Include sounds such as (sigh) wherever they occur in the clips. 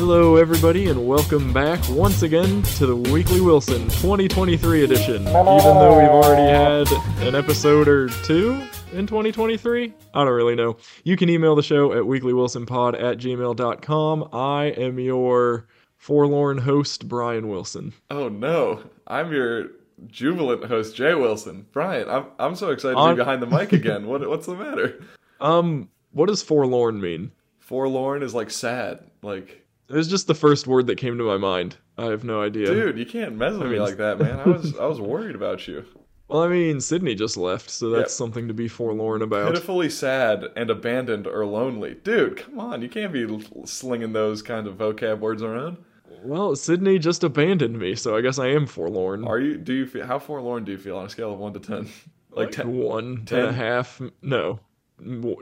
Hello, everybody, and welcome back once again to the Weekly Wilson 2023 edition. Even though we've already had an episode or two in 2023, I don't really know. You can email the show at weeklywilsonpod at gmail.com. I am your forlorn host, Bryan Wilson. Oh no, I'm your jubilant host, Jay Wilson. Bryan, I'm I'm so excited to I'm- be behind the mic again. What what's the matter? (laughs) Um, what does forlorn mean? Forlorn is like sad. Like, It was just the first word that came to my mind. I have no idea. dude, you can't mess with me mean- like that, man. I was I was worried about you. Well, I mean, Sydney just left, so that's Yep. something to be forlorn about. Pitifully sad and abandoned or lonely, dude. Come on, you can't be slinging those kind of vocab words around. Well, Sydney just abandoned me, so I guess I am forlorn. Are you? Do you feel? How forlorn do you feel on a scale of one to ten? (laughs) Like ten? one and a half. No,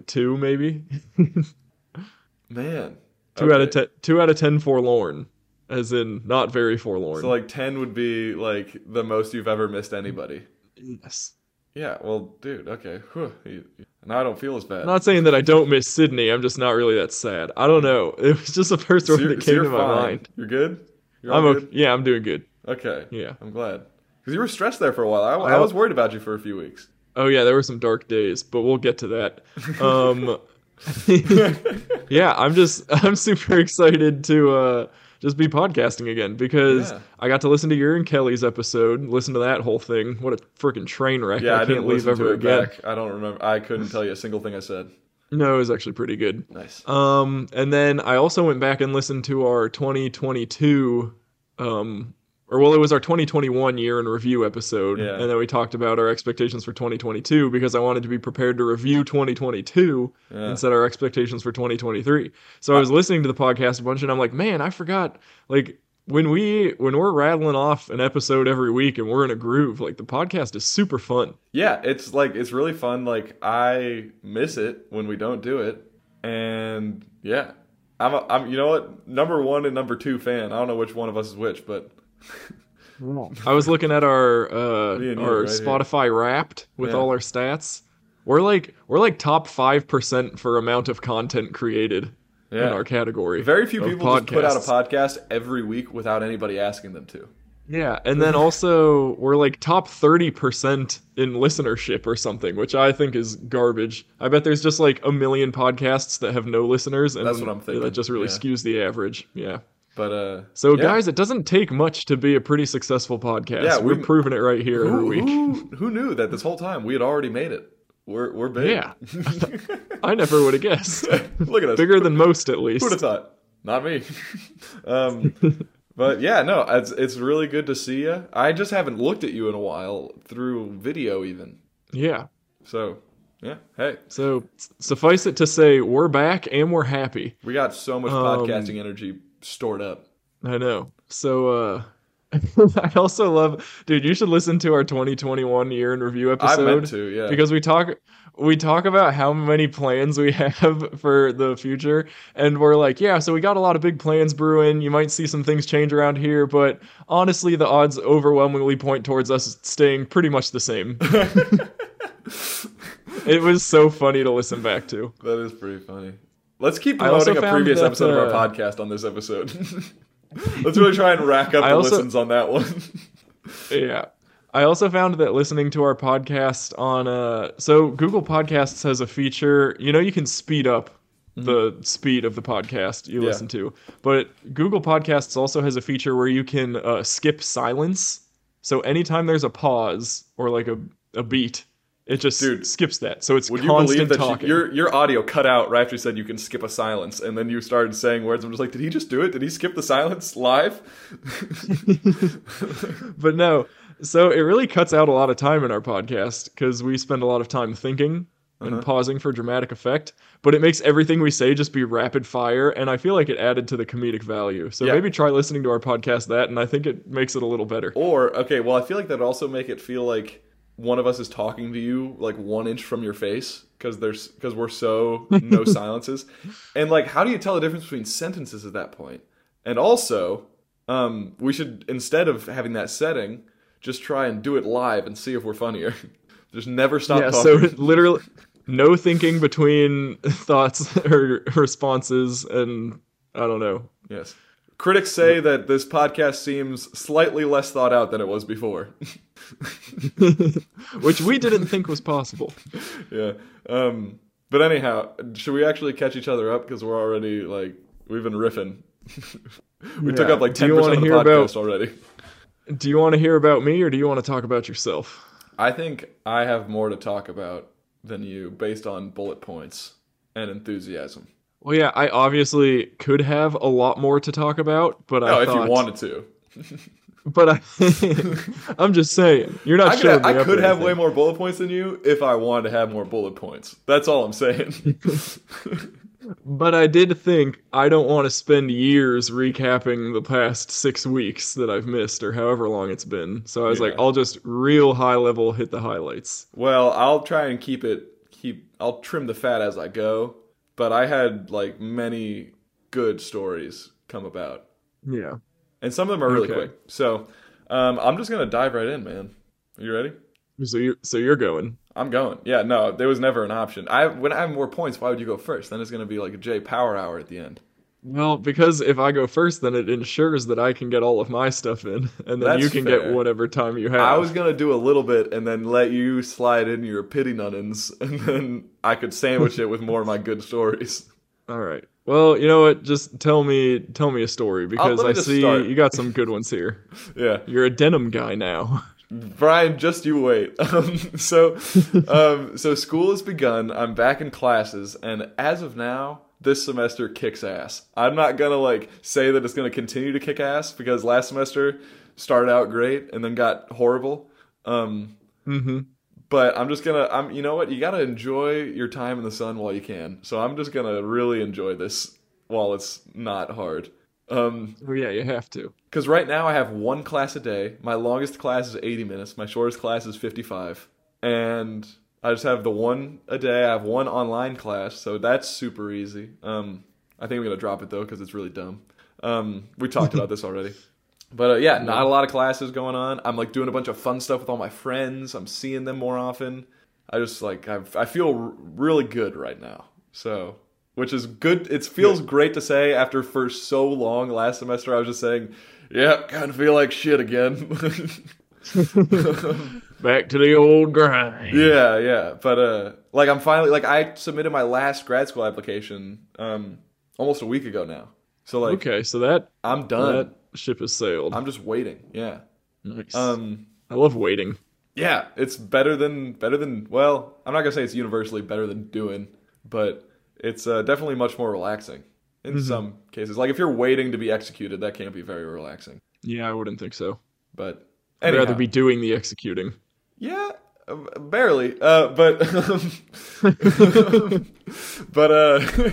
two maybe. (laughs) Man, two out of Okay. ten. Two out of ten forlorn, as in not very forlorn. So like ten would be like the most you've ever missed anybody. yes. Yeah, well, dude, okay. Whew. You- you- Now I don't feel as bad. I'm not saying that I don't miss Sydney. I'm just not really that sad. I don't know. (laughs) It was just the first So word that came you're to my fine. mind. You're good? You're I'm okay. Yeah, I'm doing good. Okay. Yeah. I'm glad. Because you were stressed there for a while. I, I- I was worried about you for a few weeks. Oh yeah, there were some dark days, but we'll get to that. Um, (laughs) (laughs) yeah, I'm just (laughs) I'm super excited to uh, just be podcasting again because Yeah. I got to listen to your and Kelly's episode, listen to that whole thing. What a freaking train wreck! Yeah, I, I can't leave ever to it again. back. I don't remember. I couldn't tell you a single thing I said. No, it was actually pretty good. Nice. Um, and then I also went back and listened to our 2022, um, or well, it was our 2021 year in review episode, Yeah. and then we talked about our expectations for 2022 because I wanted to be prepared to review 2022 Yeah. and set our expectations for 2023. So I was uh, listening to the podcast a bunch, and I'm like, man, I forgot, like. When we when we're rattling off an episode every week and we're in a groove, like the podcast is super fun. Yeah, it's like it's really fun. Like I miss it when we don't do it, and yeah, I'm a, I'm you know what number one and number two fan. I don't know which one of us is which, but I was looking at our uh, Me our right here. Spotify Wrapped with Yeah. all our stats. We're like we're like top five percent for amount of content created in our category. very few people just put out a podcast every week without anybody asking them to. Yeah, and then also we're like top thirty percent in listenership or something, which I think is garbage. I bet there's just like a million podcasts that have no listeners, and That's what I'm thinking, That just really yeah. skews the average. Yeah. But uh, So yeah. guys, it doesn't take much to be a pretty successful podcast. Yeah, we're we- proving it right here every who, week. who, who knew that this whole time we had already made it? We're we're big. Yeah. (laughs) I never would have guessed. (laughs) Look at us. Bigger than most, at least. Who'd have thought? Not me. (laughs) um, but yeah, no, it's it's really good to see you. I just haven't looked at you in a while through video, even. Yeah. So yeah, hey, So suffice it to say, we're back and we're happy. we got so much Um, podcasting energy stored up. I know. So uh (laughs) I also love dude, you should listen to our 2021 year in review episode. I meant to, yeah. Because we talk we talk about how many plans we (laughs) have for the future and we're like, yeah, so we got a lot of big plans brewing. You might see some things change around here, but honestly the odds overwhelmingly point towards us staying pretty much the same. (laughs) it was so funny to listen back to. that is pretty funny. Let's keep promoting a previous that, episode of uh, our podcast on this episode. (laughs) Let's really try and rack up I the also- listens on that one. (laughs) Yeah. I also found that listening to our podcast on uh so Google Podcasts has a feature, you know you can speed up the speed of the podcast you Mm-hmm. Yeah. listen to. But Google Podcasts also has a feature where you can uh, skip silence. So anytime there's a pause or like a, a beat, it just Dude, skips that. So it's Would you constant believe that talking. you, your your audio cut out right after you said you can skip a silence, and then you started saying words? I'm just like, did he just do it? Did he skip the silence live? (laughs) but no. So it really cuts out a lot of time in our podcast because we spend a lot of time thinking Uh-huh. and pausing for dramatic effect. But it makes everything we say just be rapid fire, and I feel like it added to the comedic value. So Yeah. maybe try listening to our podcast that, and I think it makes it a little better. Or okay, well, I feel like that also make it feel like one of us is talking to you like one inch from your face because there's because we're so (laughs) no silences, and like how do you tell the difference between sentences at that point? And also, um, we should instead of having that setting, just try and do it live and see if we're funnier. (laughs) just never stop yeah. talking. So literally, no thinking between (laughs) thoughts or responses, and I don't know. yes. Critics say that this podcast seems slightly less thought out than it was before. (laughs) Which we didn't think was possible. yeah. Um, but anyhow, should we actually catch each other up because we're already like we've been riffing. (laughs) we took up like ten you percent of the hear podcast about- already. Do you want to hear about me or do you want to talk about yourself? I think I have more to talk about than you based on bullet points and enthusiasm. Well, yeah, I obviously could have a lot more to talk about, but I No, if thought, you wanted to. (laughs) But I, (laughs) I'm just saying, you're not I showing could, I me up could have way more bullet points than you if I wanted to have more bullet points. That's all I'm saying. (laughs) But I did think I don't want to spend years recapping the past six weeks that I've missed, or however long it's been. So I was like, I'll just real high level hit the highlights. well, I'll try and keep it keep I'll trim the fat as I go, but I had like many good stories come about. Yeah. And some of them are really Okay. quick. So, um, I'm just going to dive right in, man. Are you ready? So you so you're going. I'm going. Yeah, no, there was never an option. I when I have more points, why would you go first? Then it's going to be like a Jay Power Hour at the end. Well, because if I go first, then it ensures that I can get all of my stuff in, and then That's you can fair. get whatever time you have. I was gonna do a little bit and then let you slide in your pity nunnins, (laughs) and then I could sandwich it with more of my good stories. All right. Well, you know what? Just tell me tell me a story because I see start. you got some good ones here. (laughs) Yeah, You're a denim guy now. Bryan, just you wait. (laughs) Um, so, um, so school has begun. I'm back in classes, and as of now, this semester kicks ass. I'm not gonna like say that it's gonna continue to kick ass because last semester started out great and then got horrible. Um, Mm-hmm. but I'm just gonna I'm you know what you gotta enjoy your time in the sun while you can. So I'm just gonna really enjoy this while it's not hard. Um, Oh yeah, you have to. because right now I have one class a day. My longest class is 80 minutes. My shortest class is 55, and I just have the one a day. I have one online class, so that's super easy. Um, I think I'm gonna drop it though because it's really dumb. Um, we talked about this already. (laughs) But uh, yeah, not a lot of classes going on. I'm like doing a bunch of fun stuff with all my friends. I'm seeing them more often. I just like I, I feel r- really good right now. So, which is good. It feels great to say after for so long last semester. I was just saying, yeah, kind of feel like shit again. (laughs) (laughs) Back to the old grind. yeah, yeah. But uh, like I'm finally like I submitted my last grad school application um almost a week ago now. So like Okay, so that I'm done. that ship has sailed. I'm just waiting. Yeah. nice. Um. I love waiting. Yeah, it's better than better than well, I'm not gonna say it's universally better than doing, but it's uh, definitely much more relaxing in some cases. Like if you're waiting to be executed, that can't be very relaxing. Yeah, I wouldn't think so. But I'd rather be doing the executing. Yeah, uh, barely. Uh, but (laughs) but uh, (laughs)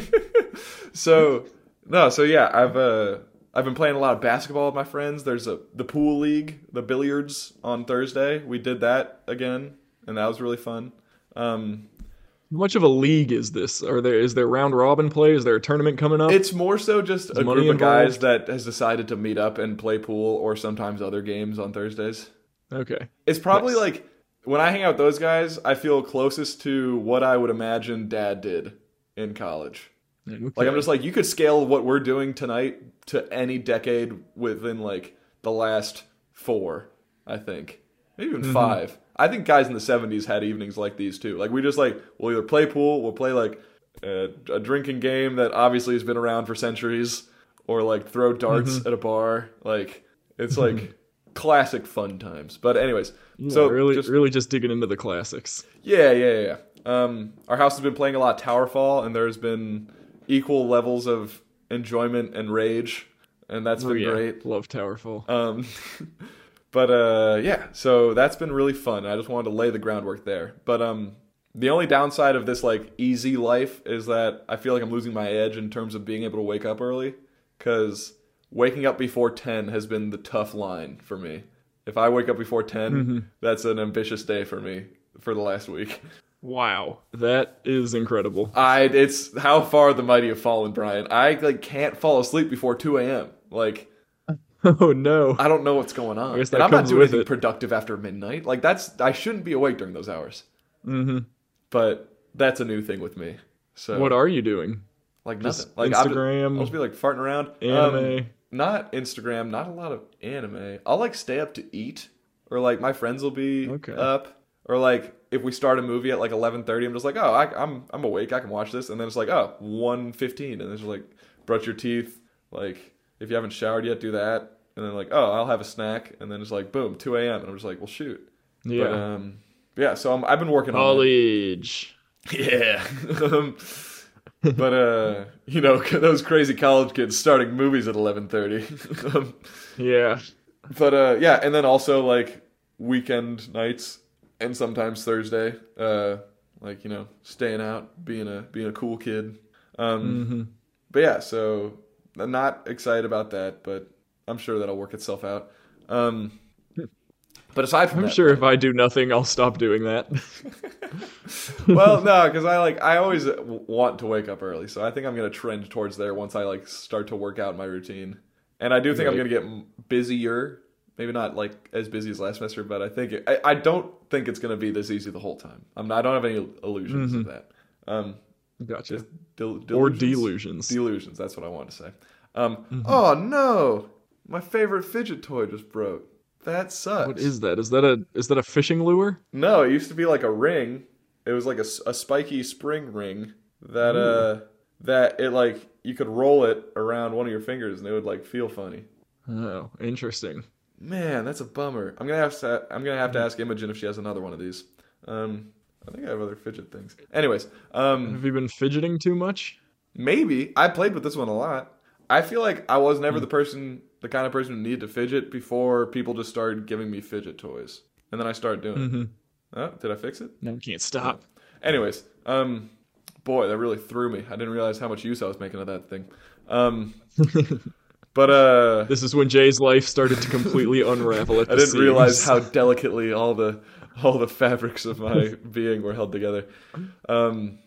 so no, so yeah, I've uh. I've been playing a lot of basketball with my friends. There's a the pool league, the billiards on Thursday. We did that again, and that was really fun. Um, How much of a league is this? Are there is there round robin play? Is there a tournament coming up? It's more so just a money group of guys that has decided to meet up and play pool or sometimes other games on Thursdays. okay. It's probably Nice. like when I hang out with those guys, I feel closest to what I would imagine dad did in college. okay. Like I'm just like you could scale what we're doing tonight to any decade within like the last 4, I think. Maybe Mm-hmm. even 5. I think guys in the 70s had evenings like these too. Like we just like we'll either play pool, we'll play like a, a drinking game that obviously has been around for centuries or like throw darts Mm-hmm. at a bar. Like it's like classic fun times. But anyways, Yeah, so really just really just digging into the classics. yeah, yeah, yeah. Um, our house has been playing a lot of Towerfall, and there's been equal levels of enjoyment and rage, and that's Oh been yeah, great. love Towerfall. Um, (laughs) but uh, yeah, so that's been really fun. I just wanted to lay the groundwork there. But um, the only downside of this like easy life is that I feel like I'm losing my edge in terms of being able to wake up early, because waking up before ten has been the tough line for me. If I wake up before 10, Mm-hmm. that's an ambitious day for me for the last week. Wow, that is incredible. I it's how far the mighty have fallen, Bryan. I like can't fall asleep before two a.m. Like (laughs) Oh no. I don't know what's going on. I guess and that I'm not doing with anything it. productive after midnight. Like that's I shouldn't be awake during those hours. hmm But that's a new thing with me. So What are you doing? Like Just nothing. Like I'll just, Instagram, I'll just be like farting around. Anime. Um, not Instagram, not a lot of anime. I'll like stay up to eat, or like my friends will be Okay. up, or like if we start a movie at like eleven thirty, I'm just like, oh, I, I'm I'm awake, I can watch this, and then it's like, oh, 1.15, and it's like brush your teeth, like if you haven't showered yet, do that, and then like, oh, I'll have a snack, and then it's like, boom, two a.m., and I'm just like, well, shoot, Yeah. but um, yeah, so I'm, I've been working on. College. (laughs) Yeah. (laughs) (laughs) but uh, you know, (laughs) those crazy college kids starting movies at 11:30. um, (laughs) Yeah. but uh yeah, and then also like weekend nights and sometimes Thursday, uh like, you know, staying out, being a being a cool kid. Um hmm but yeah, so I'm not excited about that, but I'm sure that'll work itself out. Um but aside from I'm that, sure if I do nothing, I'll stop doing that. (laughs) well, no, (laughs) because I like I always want to wake up early, so I think I'm gonna trend towards there once I like start to work out my routine. And I do think I'm gonna get busier. Maybe not like as busy as last semester, but I think it, I, I don't think it's gonna be this easy the whole time. I'm not, I don't have any illusions of that. Um, Gotcha. just del- Or delusions? delusions. Delusions. That's what I wanted to say. Um, Oh no, my favorite fidget toy just broke. That sucks. What is that? Is that a is that a fishing lure? No, it used to be like a ring. It was like a, a spiky spring ring that uh that it like you could roll it around one of your fingers and it would like feel funny. Oh, interesting. Man, that's a bummer. I'm gonna have to I'm gonna have to ask Imogen if she has another one of these. Um, I think I have other fidget things. Anyways, um, Have you been fidgeting too much? maybe I played with this one a lot. I feel like I was never the person, the kind of person who needed to fidget before people just started giving me fidget toys, and then I started doing it. Mm-hmm. Oh, did I fix it? No, can't stop. Anyways, um, boy, that really threw me. I didn't realize how much use I was making of that thing. Um, (laughs) but uh, This is when Jay's life started to completely (laughs) unravel I didn't seams. realize how delicately all the all the fabrics of my (laughs) being were held together. Um,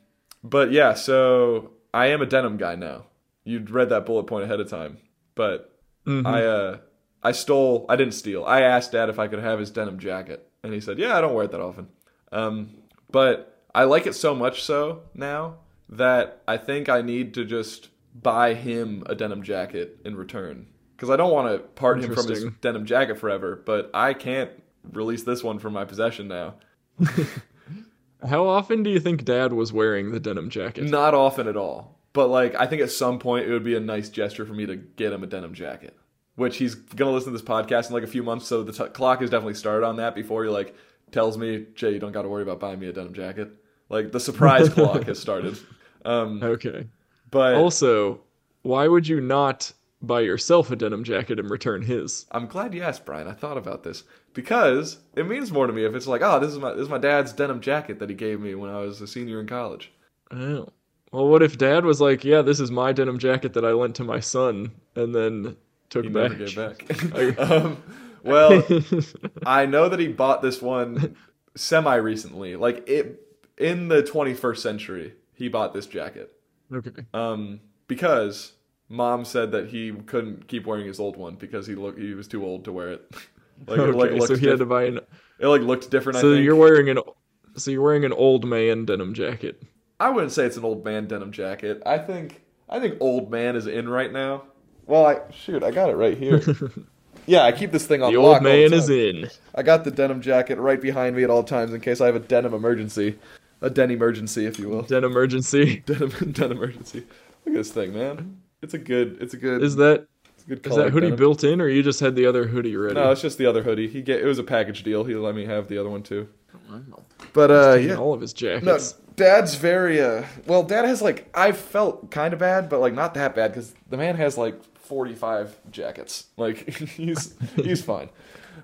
but yeah, so I am a denim guy now. You'd read that bullet point ahead of time, but Mhm. I uh, I stole. I didn't steal. I asked Dad if I could have his denim jacket, and he said, "Yeah, I don't wear it that often." Um, but I like it so much so now that I think I need to just buy him a denim jacket in return because I don't want to part him from his denim jacket forever. But I can't release this one from my possession now. (laughs) How often do you think Dad was wearing the denim jacket? Not often at all. But like, I think at some point it would be a nice gesture for me to get him a denim jacket. Which he's gonna listen to this podcast in like a few months, so the t- clock has definitely started on that before he like tells me, Jay, you don't got to worry about buying me a denim jacket. Like the surprise clock has started. (laughs) Um, Okay. but Also, why would you not buy yourself a denim jacket and return his? I'm glad you asked, Bryan. I thought about this because it means more to me if it's like, oh, this is my this is my dad's denim jacket that he gave me when I was a senior in college. Oh. Well, what if Dad was like, "Yeah, this is my denim jacket that I lent to my son," and then took He back? never gave back. I- (laughs) (laughs) um, well, (laughs) I know that he bought this one semi recently, like it in the 21st century. He bought this jacket okay. um, because mom said that he couldn't keep wearing his old one because he looked he was too old to wear it. like, it, like, okay, looked so he had to buy an. it like looked different. So I think. you're wearing an. So you're wearing an old man denim jacket. I wouldn't say it's an old man denim jacket. I think I think old man is in right now. Well, I shoot, I got it right here. (laughs) yeah, I keep this thing on The lock old man the is in. I got the denim jacket right behind me at all times in case I have a denim emergency, a den emergency, if you will. Den emergency. (laughs) Denim, den emergency. Look at this thing, man. It's a good. It's a good. Is that good is that hoodie denim. built in, or you just had the other hoodie ready? No, it's just the other hoodie. He get it was a package deal. He let me have the other one too. But uh, yeah. all of his No, jackets. Dad's very uh. Well, Dad has like I felt kind of bad, but like not that bad because the man has like forty five jackets. Like (laughs) he's he's fine.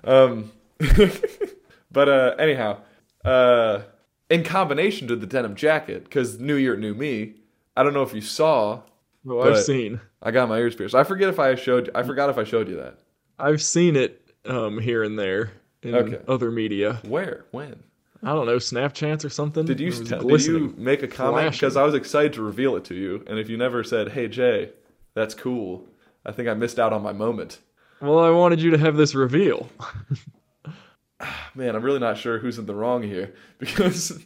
Um, (laughs) but uh, anyhow, uh, in combination to the denim jacket, because New Year, new me. I don't know if you saw. Oh, I've seen. I got my ears pierced. I forget if I showed. I forgot if I showed you that. I've seen it um, here and there in Okay. other media. Where? When? I don't know, Snapchats or something. Did you did you make a comment? Because I was excited to reveal it to you, and if you never said, "Hey Jay, that's cool," I think I missed out on my moment. Well, I wanted you to have this reveal. (laughs) Man, I'm really not sure who's in the wrong here (laughs) because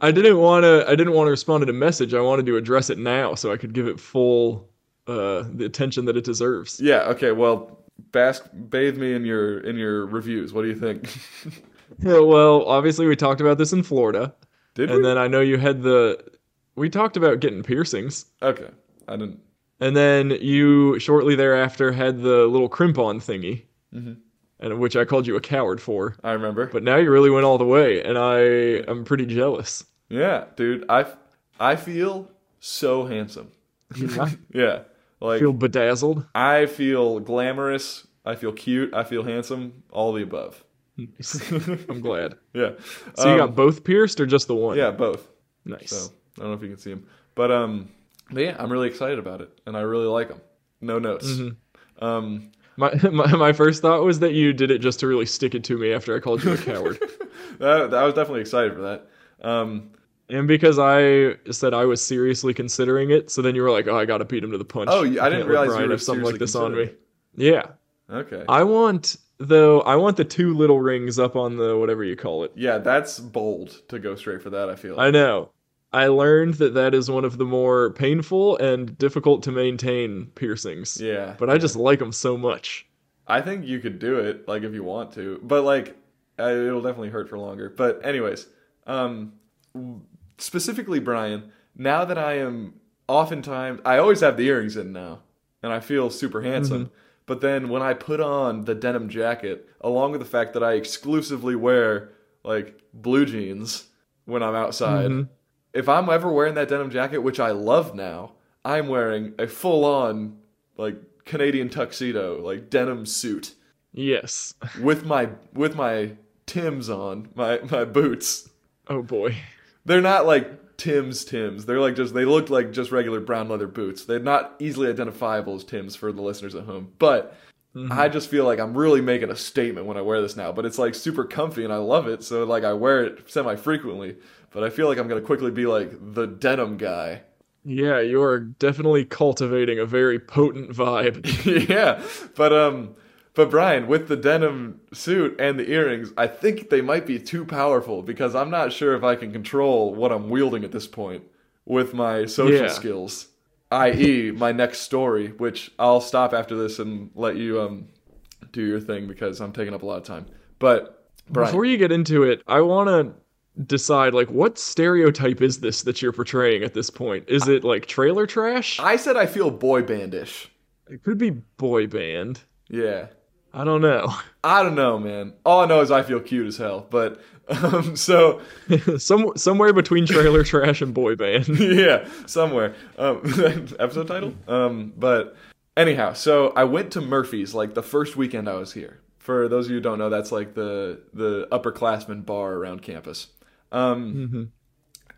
I didn't want to. I didn't want to respond to the message. I wanted to address it now, so I could give it full uh, the attention that it deserves. Yeah. Okay. Well, bask, bathe me in your in your reviews. What do you think? (laughs) Yeah, well, obviously we talked about this in Florida, Did and we? then I know you had the. We talked about getting piercings, okay. I didn't. and then you shortly thereafter had the little crimp on thingy, Mhm. and which I called you a coward for. I remember. But now you really went all the way, and I am pretty jealous. yeah, dude. I I feel so handsome. (laughs) Yeah. Like feel bedazzled. I feel glamorous. I feel cute. I feel handsome. All the above. (laughs) I'm glad. (laughs) Yeah. So you Um, got both pierced or just the one? yeah both. Nice. So I don't know if you can see them, but um, but yeah, I'm really excited about it, and I really like them. No notes. Mm-hmm. Um, My, (laughs) my my first thought was that you did it just to really stick it to me after I called you a coward, that, I was definitely excited for that. Um, and because I said I was seriously considering it. So then you were like, "Oh, I gotta beat him to the punch." Oh, yeah, I didn't can't let realize you Bryan were have something like this on me. Yeah, okay. I want though. I want the two little rings up on the whatever you call it. yeah, that's bold to go straight for that. I feel. I know. I learned that that is one of the more painful and difficult to maintain piercings. yeah, But I just like them so much. I think you could do it, like if you want to, but like it'll definitely hurt for longer. But anyways, um, specifically Bryan, now that I am oftentimes I always have the earrings in now, and I feel super handsome. But then when I put on the denim jacket, along with the fact that I exclusively wear like blue jeans when I'm outside, Mhm. if I'm ever wearing that denim jacket, which I love now, I'm wearing a full on like Canadian tuxedo, like denim suit Yes. with my with my Tims on, my my boots. Oh boy. They're not like Tim's Tim's. They're like just they look like just regular brown leather boots. They're not easily identifiable as Tim's for the listeners at home. But I just feel like I'm really making a statement when I wear this now. But it's like super comfy and I love it. So like I wear it semi frequently. But I feel like I'm gonna quickly be like the denim guy. Yeah, you are definitely cultivating a very potent vibe. (laughs) yeah, but um, but Bryan, with the denim suit and the earrings, I think they might be too powerful because I'm not sure if I can control what I'm wielding at this point with my social Yeah. skills, i.e., my next story, which I'll stop after this and let you um do your thing because I'm taking up a lot of time. But Bryan, Before you get into it, I want to decide like what stereotype is this that you're portraying at this point? Is it like trailer trash? I said I feel boy bandish. It could be boy band. Yeah. I don't know. (laughs) I don't know, man. All I know is I feel cute as hell. But um, so (laughs) Some somewhere between trailer (laughs) trash and boy band. yeah, somewhere. Um, episode title. Um, but anyhow, so I went to Murphy's like the first weekend I was here. For those of you who don't know, that's like the the upperclassmen bar around campus. Um,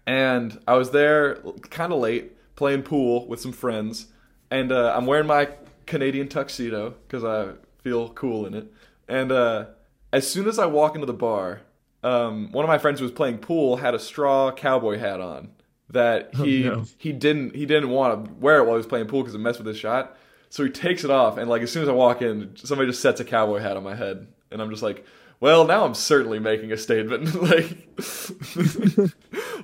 and I was there kind of late playing pool with some friends, and uh, I'm wearing my Canadian tuxedo because I feel cool in it. And uh, as soon as I walk into the bar, um, one of my friends who was playing pool had a straw cowboy hat on that he no. he didn't he didn't want to wear it while he was playing pool because it messed with his shot. So he takes it off, and like as soon as I walk in, somebody just sets a cowboy hat on my head, and I'm just like, well, now I'm certainly making a statement. (laughs) like,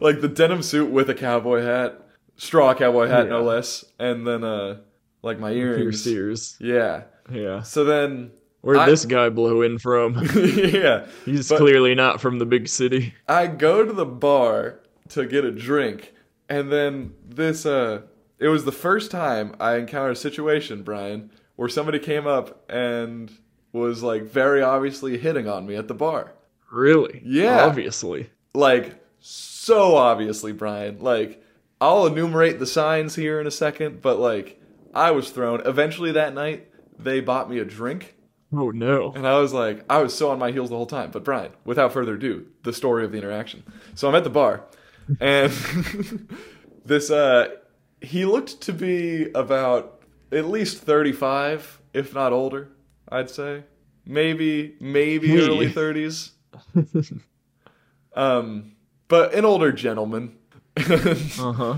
like the denim suit with a cowboy hat, straw cowboy hat, no less, and then uh, like my earrings. Pierce ears. Yeah. Yeah. So then, Where'd I- this guy blow in from? (laughs) yeah, He's clearly not from the big city. I go to the bar to get a drink, and then this uh it was the first time I encountered a situation, Bryan, where somebody came up and was like very obviously hitting on me at the bar. Really? Yeah. Obviously. Like so obviously, Bryan. Like I'll enumerate the signs here in a second, but like I was thrown. Eventually that night, they bought me a drink. Oh no. And I was like, I was so on my heels the whole time. But Bryan, without further ado, the story of the interaction. So I'm at the bar, and (laughs) this uh, he looked to be about at least 35, if not older. I'd say maybe maybe Hey. early 30s. Um, but an older gentleman. (laughs) Uh huh.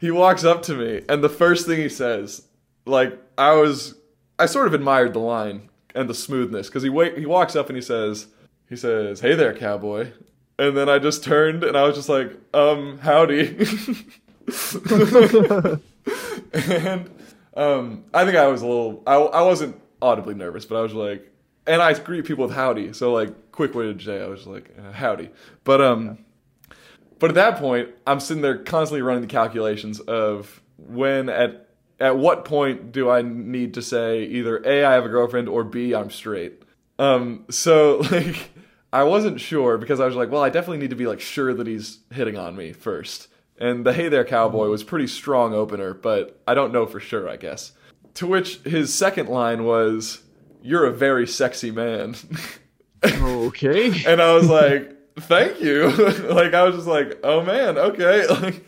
he walks up to me and the first thing he says like i was i sort of admired the line and the smoothness because he wait he walks up and he says he says hey there cowboy and then i just turned and i was just like um howdy (laughs) and Um, I think I was a little. I, I wasn't audibly nervous, but I was like, and I greet people with howdy. So like, quick way to say, I was like, uh, howdy. But um, but at that point, I'm sitting there constantly running the calculations of when at at what point do I need to say either a I have a girlfriend or b I'm straight. Um, so (laughs) like. I wasn't sure because I was like, well, I definitely need to be like sure that he's hitting on me first. And the Hey There Cowboy was pretty strong opener, but I don't know for sure, I guess. To which his second line was, You're a very sexy man. (laughs) Okay. and I was like, Thank you. (laughs) like, I was just like, Oh man, okay. Like,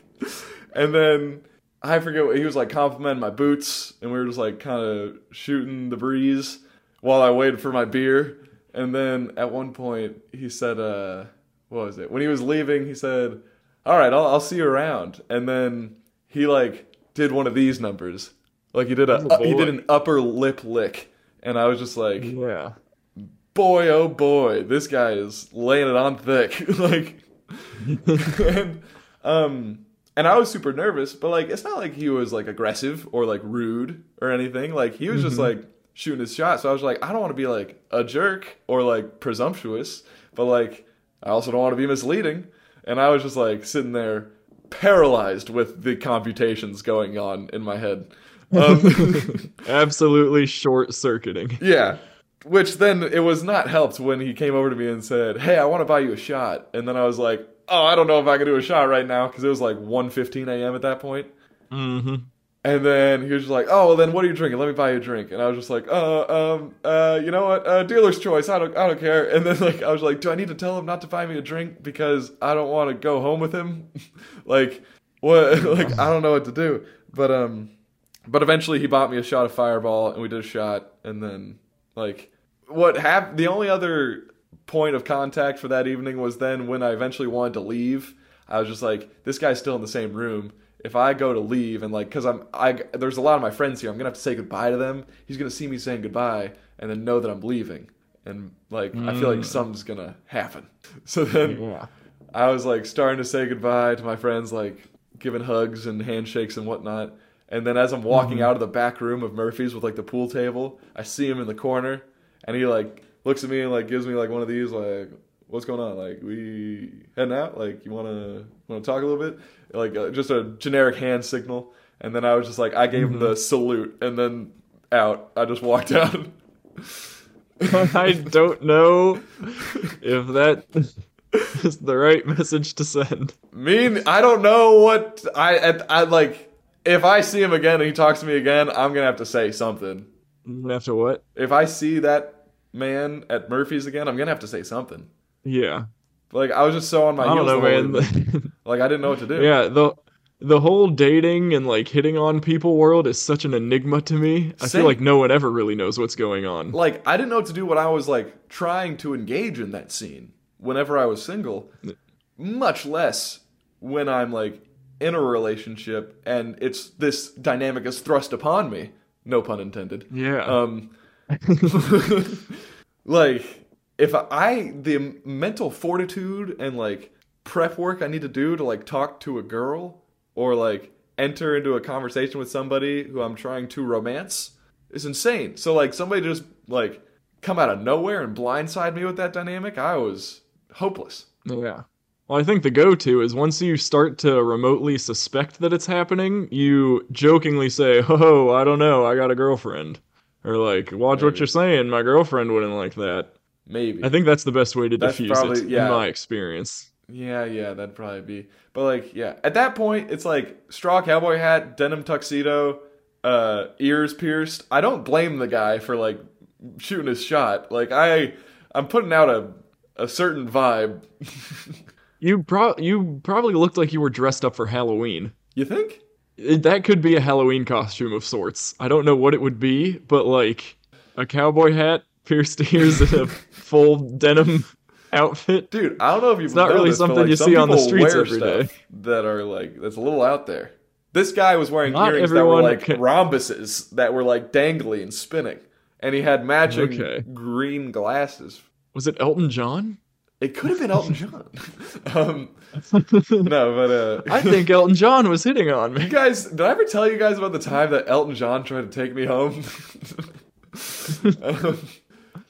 and then I forget what he was like complimenting my boots, and we were just like kind of shooting the breeze while I waited for my beer. And then at one point, he said, uh, What was it? When he was leaving, he said, all right, I'll, I'll see you around. And then he like did one of these numbers, like he did a Oh, he did an upper lip lick, and I was just like, yeah. boy, oh boy, this guy is laying it on thick, (laughs) like, (laughs) and um, and I was super nervous, but like it's not like he was like aggressive or like rude or anything. Like he was just like shooting his shot. So I was like, I don't want to be like a jerk or like presumptuous, but like I also don't want to be misleading. And I was just like sitting there paralyzed with the computations going on in my head. Um, (laughs) Absolutely short circuiting. yeah. Which then it was not helped when he came over to me and said, "Hey, I want to buy you a shot." And then I was like, "Oh, I don't know if I can do a shot right now because it was like 1:15 a.m. at that point." Mm-hmm. And then he was just like, "Oh, well, then what are you drinking? Let me buy you a drink." And I was just like, "Uh, um, uh, you know what? Uh, dealer's choice. I don't, I don't care." And then like I was like, "Do I need to tell him not to buy me a drink because I don't want to go home with him?" (laughs) like, what? (laughs) like I don't know what to do. But um, but eventually he bought me a shot of Fireball and we did a shot. And then like what happened? The only other point of contact for that evening was then when I eventually wanted to leave. I was just like, "This guy's still in the same room." if I go to leave and like, because I'm, I there's a lot of my friends here, I'm gonna have to say goodbye to them. He's gonna see me saying goodbye and then know that I'm leaving, and like I feel like mm. something's gonna happen. (laughs) So then Yeah. I was like starting to say goodbye to my friends, like giving hugs and handshakes and whatnot. And then as I'm walking mm-hmm. out of the back room of Murphy's with like the pool table, I see him in the corner, and he like looks at me and like gives me like one of these like, "What's going on? Like we heading out? Like you wanna wanna talk a little bit? Like uh, just a generic hand signal." And then I was just like, I gave him the salute, and then out. I just walked out. (laughs) I don't know if that (laughs) is the right message to send. mean, I don't know what I I, I like. If I see him again and he talks to me again, I'm gonna have to say something. After what? if I see that man at Murphy's again, I'm gonna have to say something. Yeah. Like I was just so on my I don't know, man. (laughs) Like I didn't know what to do. yeah, the the whole dating and like hitting on people world is such an enigma to me. I Same. feel like no one ever really knows what's going on. Like I didn't know what to do when I was like trying to engage in that scene. Whenever I was single, much less when I'm like in a relationship and it's this dynamic is thrust upon me. No pun intended. Yeah. Um, (laughs) like if I the mental fortitude and like prep work I need to do to like talk to a girl or like enter into a conversation with somebody who I'm trying to romance is insane. So like somebody just like come out of nowhere and blindside me with that dynamic, I was hopeless. Oh, yeah. Well, I think the go to is once you start to remotely suspect that it's happening, you jokingly say, Oh, I don't know, I got a girlfriend. Or like, watch what you're saying, my girlfriend wouldn't like that. Maybe. I think that's the best way to That's diffuse probably- it, yeah. in my experience. Yeah, yeah, that'd probably be. But like, yeah, at that point, it's like straw cowboy hat, denim tuxedo, uh, ears pierced. I don't blame the guy for like shooting his shot. Like I, I'm putting out a a certain vibe. (laughs) You pro you probably looked like you were dressed up for Halloween. you think? It, that could be a Halloween costume of sorts. I don't know what it would be, but like a cowboy hat, pierced (laughs) ears, and a full denim outfit. Dude, I don't know if you've It's not really but, something like, you some see on the streets wear every stuff day. That are like that's a little out there. This guy was wearing Not earrings that were like can- rhombuses that were like dangly and spinning, and he had matching Okay. green glasses. Was it Elton John? It could have been Elton (laughs) John. (laughs) um, (laughs) no, but uh, I think Elton John was hitting on you me. guys, did I ever tell you guys about the time that Elton John tried to take me home? Um,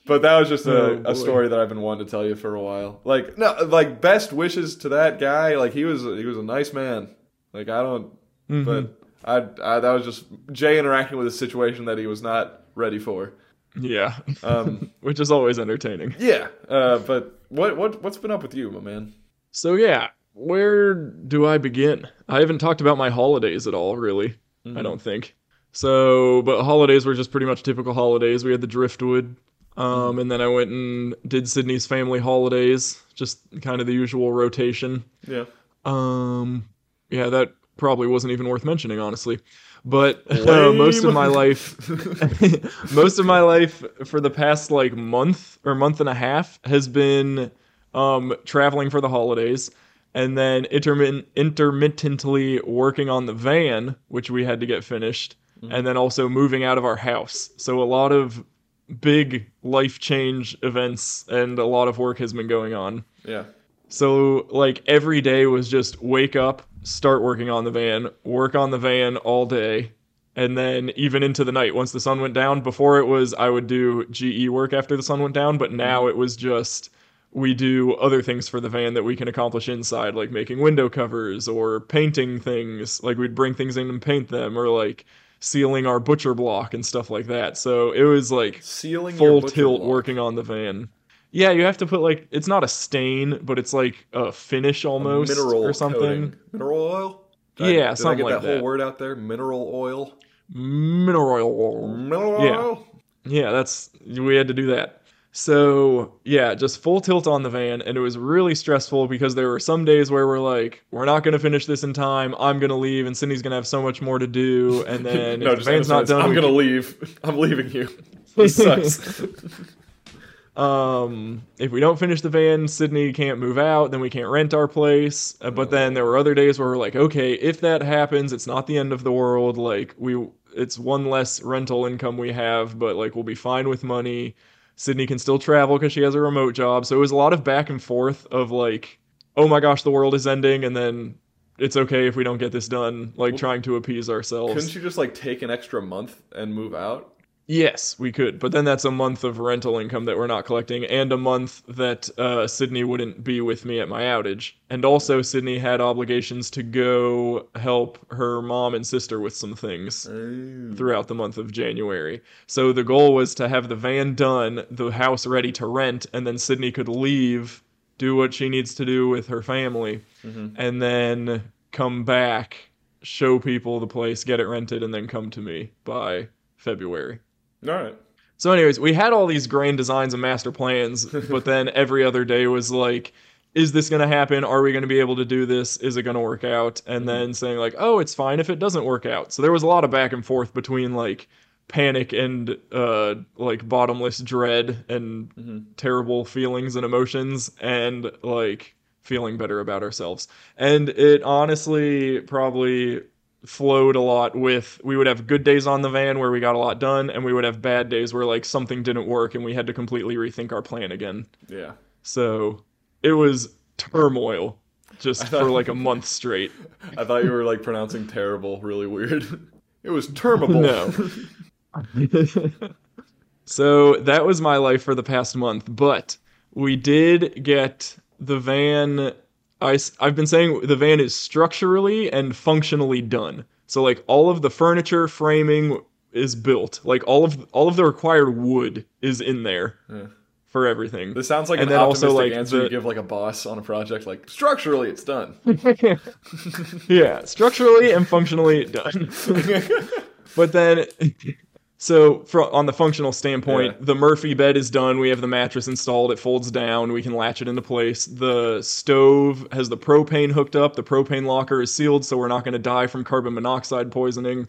but that was just a, Oh, a story that I've been wanting to tell you for a while. Like no, like best wishes to that guy. Like he was he was a nice man. Like I don't, Mm-hmm. but I, I that was just Jay interacting with a situation that he was not ready for. Yeah, Um, which is always entertaining. yeah, uh, but what what what's been up with you, my man? So yeah, where do I begin? I haven't talked about my holidays at all, really. I don't think. So, but holidays were just pretty much typical holidays. We had the driftwood, um, and then I went and did Sydney's family holidays, just kind of the usual rotation. Yeah, Um, yeah, that probably wasn't even worth mentioning, honestly. But uh, most of my life, (laughs) most of my life for the past like month or month and a half has been um, traveling for the holidays, and then intermittent, intermittently working on the van, which we had to get finished, and then also moving out of our house. So a lot of big life change events and a lot of work has been going on. yeah. So like every day was just wake up, start working on the van, work on the van all day, and then even into the night once the sun went down. Before it was I would do GE work after the sun went down, but now mm-hmm. it was just we do other things for the van that we can accomplish inside, like making window covers or painting things. Like we'd bring things in and paint them, or like sealing our butcher block and stuff like that. So it was like Sealing full tilt block. working on the van. Yeah, you have to put like it's not a stain, but it's like a finish almost mineral or something. coating. Mineral oil. Did I- Yeah, did something I get like that, that. whole word out there? Mineral oil. Mineral oil. Mineral Yeah. oil. Yeah, that's we had to do that. So yeah, just full tilt on the van, and it was really stressful because there were some days where we're like, we're not gonna finish this in time. I'm gonna leave, and Sydney's gonna have so much more to do, and then (laughs) no, the van's not done, I'm we gonna leave. I'm leaving you. (laughs) This sucks. (laughs) Um, if we don't finish the van, Sydney can't move out, then we can't rent our place. Uh, but then there were other days where we're like, okay, if that happens, it's not the end of the world. Like we, it's one less rental income we have, but like we'll be fine with money. Sydney can still travel because she has a remote job. So it was a lot of back and forth of like, oh my gosh, the world is ending, and then it's okay if we don't get this done. Like trying to appease ourselves. Couldn't you just like take an extra month and move out? Yes, we could, but then that's a month of rental income that we're not collecting, and a month that uh, Sydney wouldn't be with me at my outage. And also, Sydney had obligations to go help her mom and sister with some things Ooh. throughout the month of January. So the goal was to have the van done, the house ready to rent, and then Sydney could leave, do what she needs to do with her family, and then come back, show people the place, get it rented, and then come to me by February. All right. So, anyways, we had all these grand designs and master plans, (laughs) but then every other day was like, is this going to happen? Are we going to be able to do this? Is it going to work out? And then saying, like, oh, it's fine if it doesn't work out. So, there was a lot of back and forth between like panic and uh, like bottomless dread and terrible feelings and emotions and like feeling better about ourselves. And it honestly probably flowed a lot with we would have good days on the van where we got a lot done and we would have bad days where like something didn't work and we had to completely rethink our plan again Yeah. so it was turmoil just (laughs) thought- for like a (laughs) month straight I thought you were like pronouncing terrible really weird. (laughs) It was termable. No. so that was my life for the past month but we did get the van I, have been saying the van is structurally and functionally done so like all of the furniture framing is built like all of all of the required wood is in there Yeah. for everything This sounds like And an then also, optimistic like, answer the- you give like a boss on a project. Like structurally, it's done. (laughs) (laughs) yeah, structurally and functionally done. (laughs) but then, so from on the functional standpoint, Yeah. the Murphy bed is done. We have the mattress installed. It folds down. We can latch it into place. The stove has the propane hooked up. The propane locker is sealed, so we're not going to die from carbon monoxide poisoning.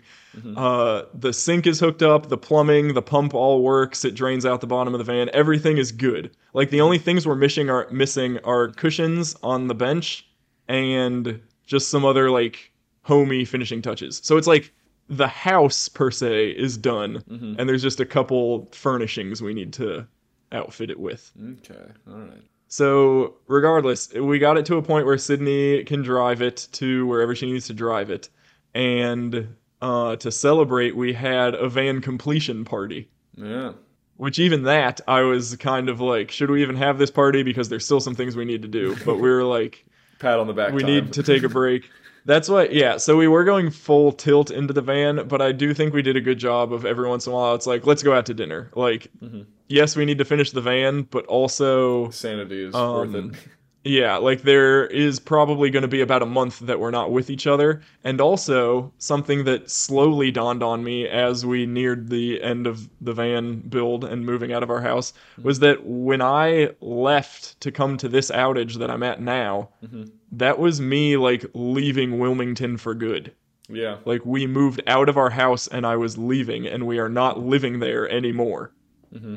Uh, the sink is hooked up. The plumbing, the pump all works. It drains out the bottom of the van. Everything is good. Like the only things we're missing are missing are cushions on the bench and just some other like homey finishing touches. So it's like the house per se is done, and there's just a couple furnishings we need to outfit it with. Okay. All right. So, regardless, we got it to a point where Sydney can drive it to wherever she needs to drive it. And uh, to celebrate, we had a van completion party. Yeah. Which, even that, I was kind of like, should we even have this party? Because there's still some things we need to do. But we were like, Pat on the back. we time. need to take a break. That's what, yeah. So we were going full tilt into the van, but I do think we did a good job of every once in a while. It's like, let's go out to dinner. Like, Mhm. yes, we need to finish the van, but also, Sanity is Um, worth it. Yeah, like there is probably going to be about a month that we're not with each other. And also, something that slowly dawned on me as we neared the end of the van build and moving out of our house was that when I left to come to this outage that I'm at now, Mhm. that was me like leaving Wilmington for good. Yeah. Like we moved out of our house and I was leaving and we are not living there anymore. hmm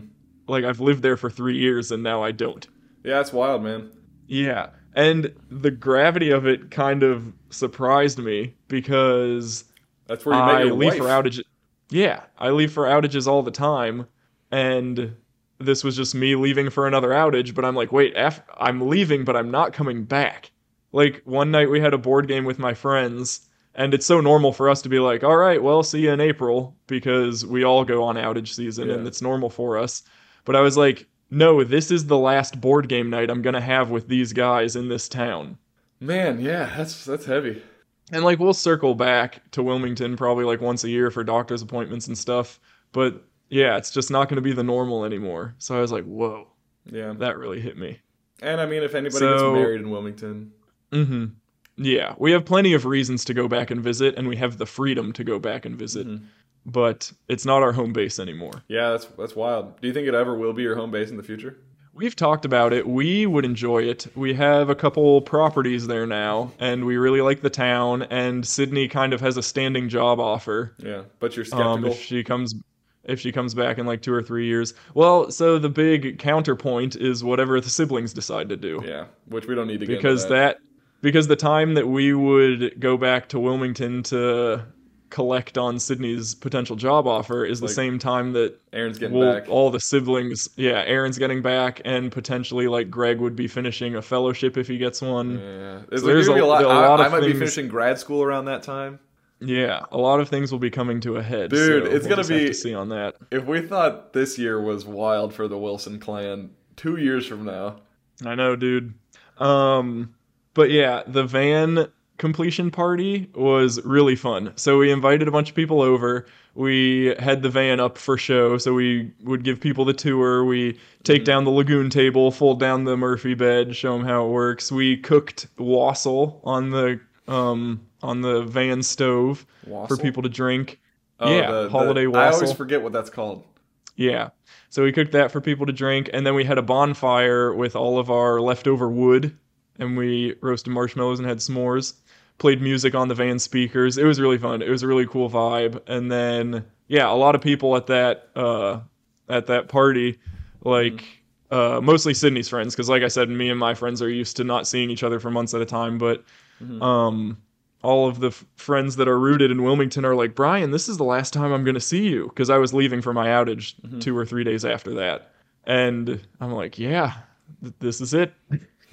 Like I've lived there for 3 years and now I don't. Yeah, it's wild, man. Yeah. And the gravity of it kind of surprised me because That's where you I leave wife. for outages. Yeah, I leave for outages all the time, and this was just me leaving for another outage. But I'm like, wait, I'm leaving, but I'm not coming back. Like one night we had a board game with my friends, and it's so normal for us to be like, all right, well, see you in April because we all go on outage season, and it's normal for us. But I was like, no, this is the last board game night I'm gonna have with these guys in this town. Man, yeah, that's that's heavy. And like we'll circle back to Wilmington probably like once a year for doctor's appointments and stuff. But yeah, it's just not going to be the normal anymore. So I was like, whoa, Yeah. that really hit me. And I mean, if anybody So- gets married in Wilmington, hmm Yeah, we have plenty of reasons to go back and visit, and we have the freedom to go back and visit. Mhm. But it's not our home base anymore. yeah, that's that's wild. Do you think it ever will be your home base in the future? We've talked about it. We would enjoy it. We have a couple properties there now, and we really like the town. And Sydney kind of has a standing job offer. Yeah, but you're skeptical. um, if she comes if she comes back in like two or three years. Well, so the big counterpoint is whatever the siblings decide to do, yeah, which we don't need to get because into that because the time that we would go back to Wilmington to collect on Sydney's potential job offer is the same time that Aaron's getting we'll, back. all the siblings, yeah, Aaron's getting back, and potentially like Greg would be finishing a fellowship if he gets one. yeah, So there's a, a- lot. a I, lot I of might be finishing grad school around that time. Yeah, a lot of things will be coming to a head. Dude, so it's we'll gonna be- to see on that. If we thought this year was wild for the Wilson clan, two years from now, I know, dude. Um, but yeah, the van completion party was really fun. So we invited a bunch of people over. We had the van up for show, so we would give people the tour. We take Mhm. down the Lagun table, fold down the Murphy bed, show them how it works. We cooked wassail on the um on the van stove for people to drink. Oh, yeah, the- the- holiday I always forget what that's called. Yeah. So we cooked that for people to drink, and then we had a bonfire with all of our leftover wood, and we roasted marshmallows and had s'mores. Played music on the van speakers. It was really fun. It was a really cool vibe. And then yeah, a lot of people at that uh, at that party, like uh, mostly Sydney's friends, because like I said, me and my friends are used to not seeing each other for months at a time. But Mhm. um, all of the f- friends that are rooted in Wilmington are like, Bryan, this is the last time I'm going to see you because I was leaving for my outage Mhm. two or three days after that. And I'm like, yeah, th- this is it.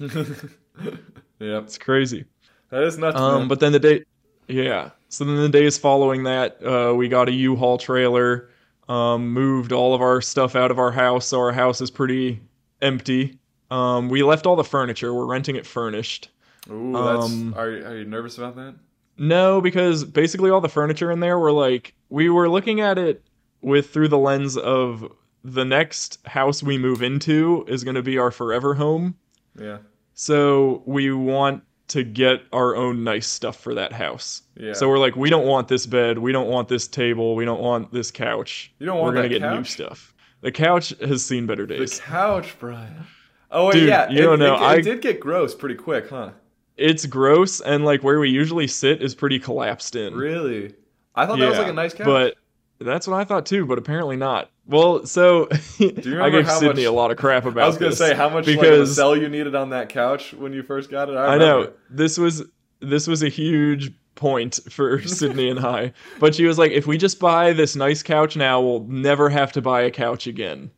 (laughs) yeah, It's crazy. That is nuts. Um, man. but then the day, yeah. So then the days following that, uh, we got a U-Haul trailer, um, moved all of our stuff out of our house, so our house is pretty empty. Um, we left all the furniture. We're renting it furnished. Ooh, that's. um, are are you nervous about that? No, because basically all the furniture in there were like we were looking at it with through the lens of the next house we move into is going to be our forever home. Yeah, So we want to get our own nice stuff for that house. yeah. So we're like we don't want this bed, we don't want this table, we don't want this couch. you don't We're want going that to get new stuff. The couch has seen better days. The couch, Bryan. Oh wait, Dude, yeah. you it, don't know, It, I- did get gross pretty quick, huh? It's gross and like where we usually sit is pretty collapsed in. Really? I thought that was like a nice couch. But that's what I thought too, but apparently not. Well, so (laughs) I remember gave how Sydney much- a lot of crap about it? I was gonna this say how much like, of sell you needed on that couch when you first got it. I, I know this was this was a huge point for (laughs) Sydney and I. But she was like, if we just buy this nice couch now, we'll never have to buy a couch again.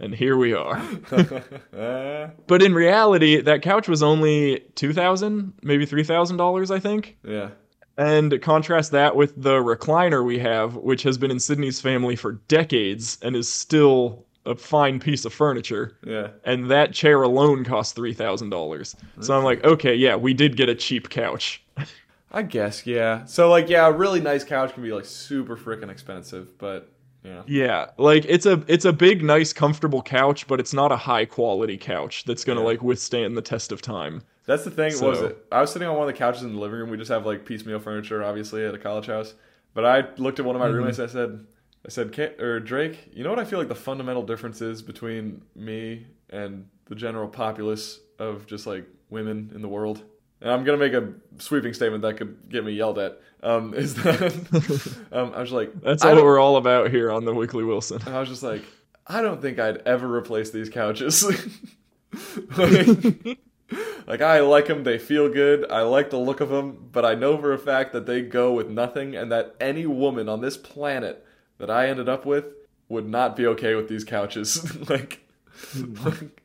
and here we are. (laughs) But in reality, that couch was only two thousand, maybe three thousand dollars, I think. yeah. And contrast that with the recliner we have, which has been in Sydney's family for decades and is still a fine piece of furniture. Yeah. And that chair alone cost three thousand dollars. So I'm like, okay, yeah, we did get a cheap couch. I guess, yeah. So like yeah, a really nice couch can be like super freaking expensive, but yeah. Yeah, like it's a it's a big, nice, comfortable couch, but it's not a high quality couch that's gonna Yeah. like withstand the test of time. That's the thing. what was it? I was sitting on one of the couches in the living room. We just have like piecemeal furniture, obviously, at a college house. But I looked at one of my Mm-hmm. roommates. I said, I said, "Ka- or Drake, you know what I feel like the fundamental difference is between me and the general populace of just like women in the world. And I'm gonna make a sweeping statement that could get me yelled at. Um, (laughs) is that um, I was like, That's all we're all about here on the Weekly Wilson. and I was just like, I don't think I'd ever replace these couches. (laughs) like, like, I like them; they feel good. I like the look of them, but I know for a fact that they go with nothing, and that any woman on this planet that I ended up with would not be okay with these couches. (laughs) like, like,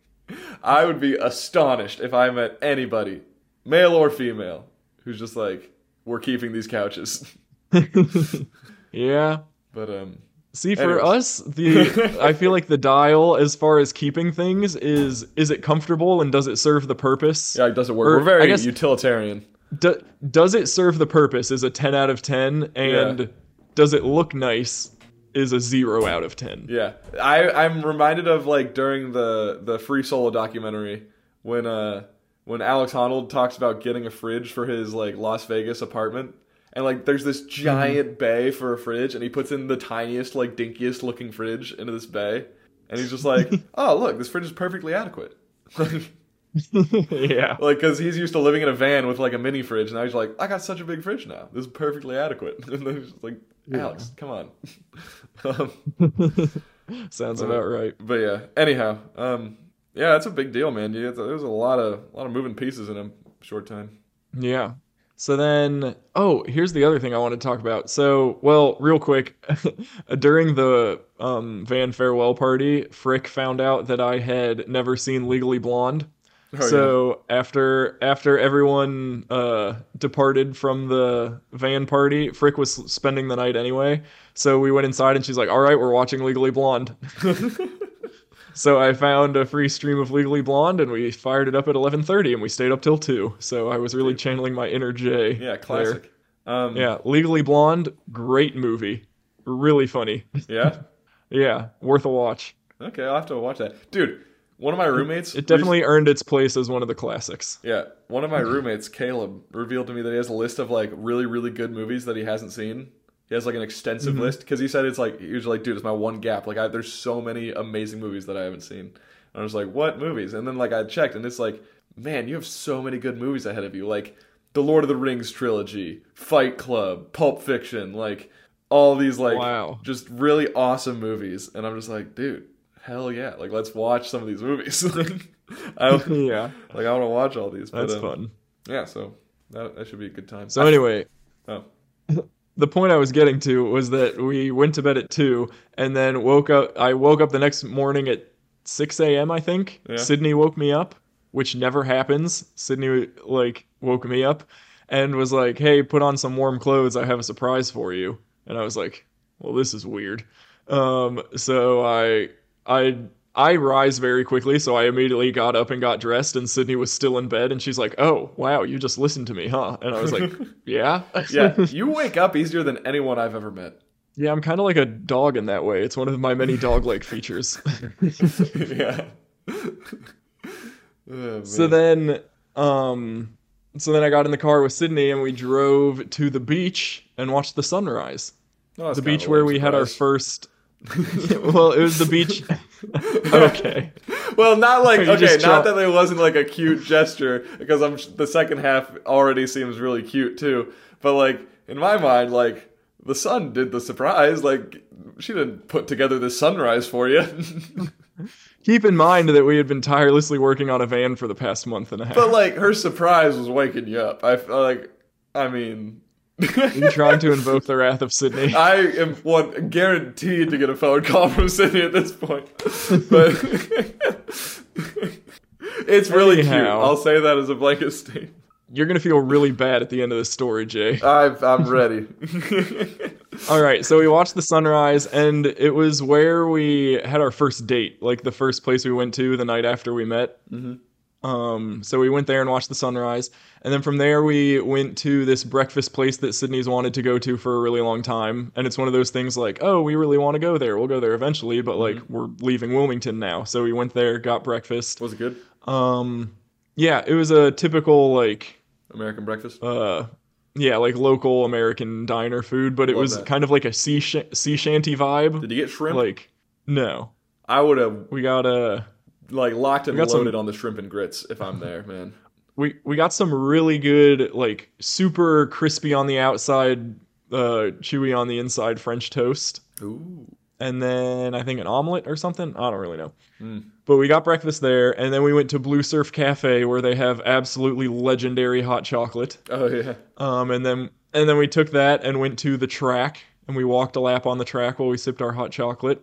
I would be astonished if I met anybody, male or female, who's just like, "We're keeping these couches." (laughs) (laughs) yeah. But um, See, for Anyways. us, the I feel like the dial, as far as keeping things, is is it comfortable and does it serve the purpose? yeah, it doesn't work. Or, We're very guess- utilitarian. Do, does it serve the purpose? Is a ten out of ten, and Yeah. does it look nice? Is a zero out of ten. Yeah, I I'm reminded of like during the the Free Solo documentary when uh when Alex Honnold talks about getting a fridge for his like Las Vegas apartment. And like there's this giant bay for a fridge and he puts in the tiniest like dinkiest looking fridge into this bay and he's just like, (laughs) "Oh, look, this fridge is perfectly adequate." (laughs) yeah. (laughs) like cuz he's used to living in a van with like a mini fridge and now he's like, "I got such a big fridge now. This is perfectly adequate." And then he's just like, "Alex, come on." um, Sounds about right. But yeah. Anyhow, um, yeah, that's a big deal, man. There's a lot of a lot of moving pieces in a short time. Yeah. So then, oh, here's the other thing I want to talk about. So, well, real quick, (laughs) during the um, van farewell party, Frick found out that I had never seen Legally Blonde. Oh, so after after everyone uh, departed from the van party, Frick was spending the night anyway. So we went inside, and she's like, "All right, we're watching Legally Blonde." (laughs) (laughs) So I found a free stream of Legally Blonde, and we fired it up at 11:30, and we stayed up till two. So I was really channeling my inner Jay. yeah, classic. Um, Yeah, Legally Blonde, great movie, really funny. yeah. (laughs) yeah, worth a watch. Okay, I'll have to watch that, dude. One of my roommates. It definitely earned its place as one of the classics. Yeah, one of my roommates, Caleb, revealed to me that he has a list of like really, really good movies that he hasn't seen. He has like an extensive Mm-hmm. list because he said it's like he was like, dude, it's my one gap. Like, I, there's so many amazing movies that I haven't seen. And I was like, what movies? And then like I checked, and it's like, man, you have so many good movies ahead of you. Like the Lord of the Rings trilogy, Fight Club, Pulp Fiction, like all these like Wow. just really awesome movies. And I'm just like, dude, hell yeah! Like let's watch some of these movies. like, (laughs) I, (laughs) yeah, like I want to watch all these. But, that's um, fun. Yeah, so that, that should be a good time. So anyway, oh, (laughs) the point I was getting to was that we went to bed at two, and then woke up. I woke up the next morning at six a.m. I think. Yeah. Sydney woke me up, which never happens. Sydney like woke me up and was like, "Hey, put on some warm clothes. I have a surprise for you." And I was like, "Well, this is weird." Um, so I I I rise very quickly, so I immediately got up and got dressed, and Sydney was still in bed, and she's like, "Oh, wow, you just listened to me, huh?" And I was like, (laughs) "Yeah, yeah, (laughs) you wake up easier than anyone I've ever met. yeah." I'm kind of like a dog in that way. It's one of my many (laughs) dog-like features. yeah. Oh, so then, um, so then I got in the car with Sydney, and we drove to the beach and watched the sunrise. Oh, The beach where we had our first. (laughs) well, it was the beach. (laughs) okay. Well, not like you okay, not try- that it wasn't like a cute gesture because I'm the second half already seems really cute too. But like in my mind, like the sun did the surprise. Like she didn't put together this sunrise for you. (laughs) Keep in mind that we had been tirelessly working on a van for the past month and a half. but like her surprise was waking you up. I feel like I mean Are trying to invoke the wrath of Sydney? I am one guaranteed to get a phone call from Sydney at this point. But (laughs) it's really cute. I'll say that as a blanket statement. You're gonna feel really bad at the end of this story, Jay. I've, I'm ready. (laughs) All right, so we watched the sunrise, and it was where we had our first date, like the first place we went to the night after we met. Mhm. Um, so we went there and watched the sunrise, and then from there we went to this breakfast place that Sydney's wanted to go to for a really long time, and it's one of those things like, oh, we really want to go there. We'll go there eventually, but like we're leaving Wilmington now, so we went there, got breakfast. Was it good? Um, yeah, it was a typical like American breakfast? uh yeah like local american diner food but it Love was that. kind of like a sea sh- sea shanty vibe Did you get shrimp? like no I would have we got a like locked and got some- loaded on the shrimp and grits if I'm there, man. (laughs) we we got some really good like super crispy on the outside uh chewy on the inside french toast Ooh. and then i think an omelet or something i don't really know Mm. but we got breakfast there and then we went to blue surf cafe where they have absolutely legendary hot chocolate Oh yeah. Um, and then and then we took that and went to the track and we walked a lap on the track while we sipped our hot chocolate.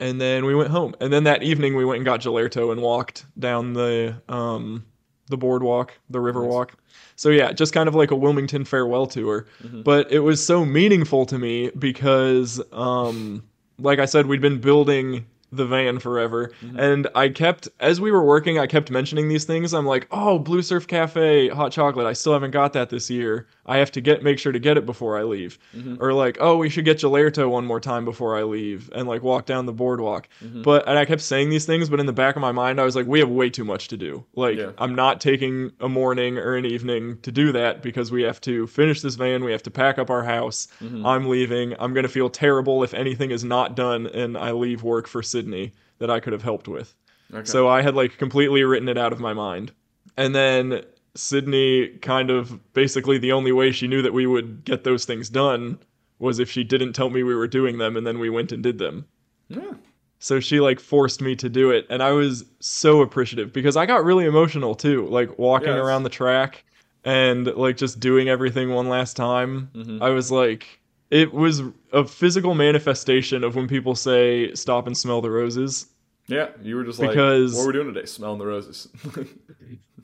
And then we went home. And then that evening we went and got gelato and walked down the um the boardwalk, the river Nice. walk. So yeah, just kind of like a Wilmington farewell tour. Mhm. But it was so meaningful to me because um like I said, we'd been building the van forever. Mhm. And I kept, as we were working, I kept mentioning these things. I'm like, oh, Blue Surf Cafe hot chocolate. I still haven't got that this year. I have to get, make sure to get it before I leave. Mhm. Or like, oh, we should get gelato one more time before I leave and like walk down the boardwalk. Mhm. But, and I kept saying these things, but in the back of my mind, I was like, we have way too much to do. Like, Yeah. I'm not taking a morning or an evening to do that because we have to finish this van. We have to pack up our house. Mhm. I'm leaving. I'm going to feel terrible if anything is not done and I leave work for Sydney that I could have helped with. Okay. So I had like completely written it out of my mind. And then Sydney kind of basically the only way she knew that we would get those things done was if she didn't tell me we were doing them and then we went and did them. yeah. So she like forced me to do it and I was so appreciative because I got really emotional too, like walking Yes. around the track and like just doing everything one last time. Mhm. I was like it was a physical manifestation of when people say stop and smell the roses. Yeah, you were just Because- like, what are we doing today? Smelling the roses. (laughs)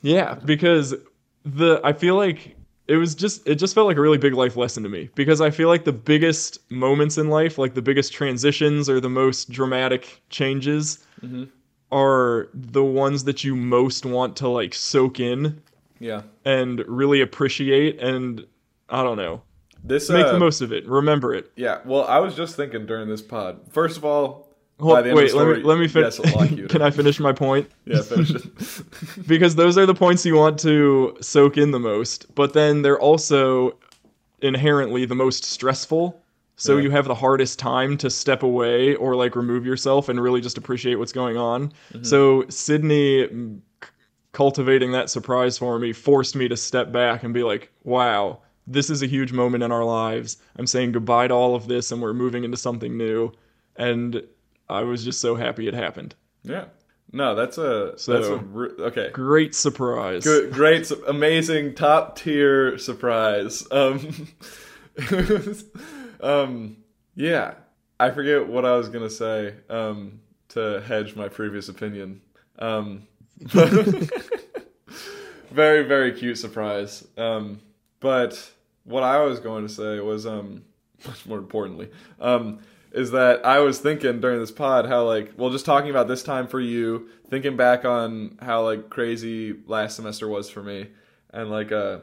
Yeah, because the I feel like it was just it just felt like a really big life lesson to me because I feel like the biggest moments in life, like the biggest transitions or the most dramatic changes hmm are the ones that you most want to like soak in Yeah. and really appreciate and I don't know, This make uh, the most of it, remember it. Yeah. Well, I was just thinking during this pod. First of all, Hold, by the end wait, of the let me let me finish. Yes. (laughs) Can I finish my point? Yeah, finish it. (laughs) (laughs) because those are the points you want to soak in the most, but then they're also inherently the most stressful. So Yeah. you have the hardest time to step away or like remove yourself and really just appreciate what's going on. Mm-hmm. So Sydney mm, c- cultivating that surprise for me forced me to step back and be like, "Wow, this is a huge moment in our lives. I'm saying goodbye to all of this and we're moving into something new." And I was just so happy it happened. yeah. No, that's a So- that's a okay. Great surprise. Good, great, amazing, top tier surprise. Um, (laughs) um, yeah, I forget what I was gonna say. Um, to hedge my previous opinion. Um, (laughs) very, very cute surprise. Um, but what I was going to say was, um, (laughs) much more importantly, um, is that I was thinking during this pod how like, well, just talking about this time for you, thinking back on how like crazy last semester was for me, and like uh,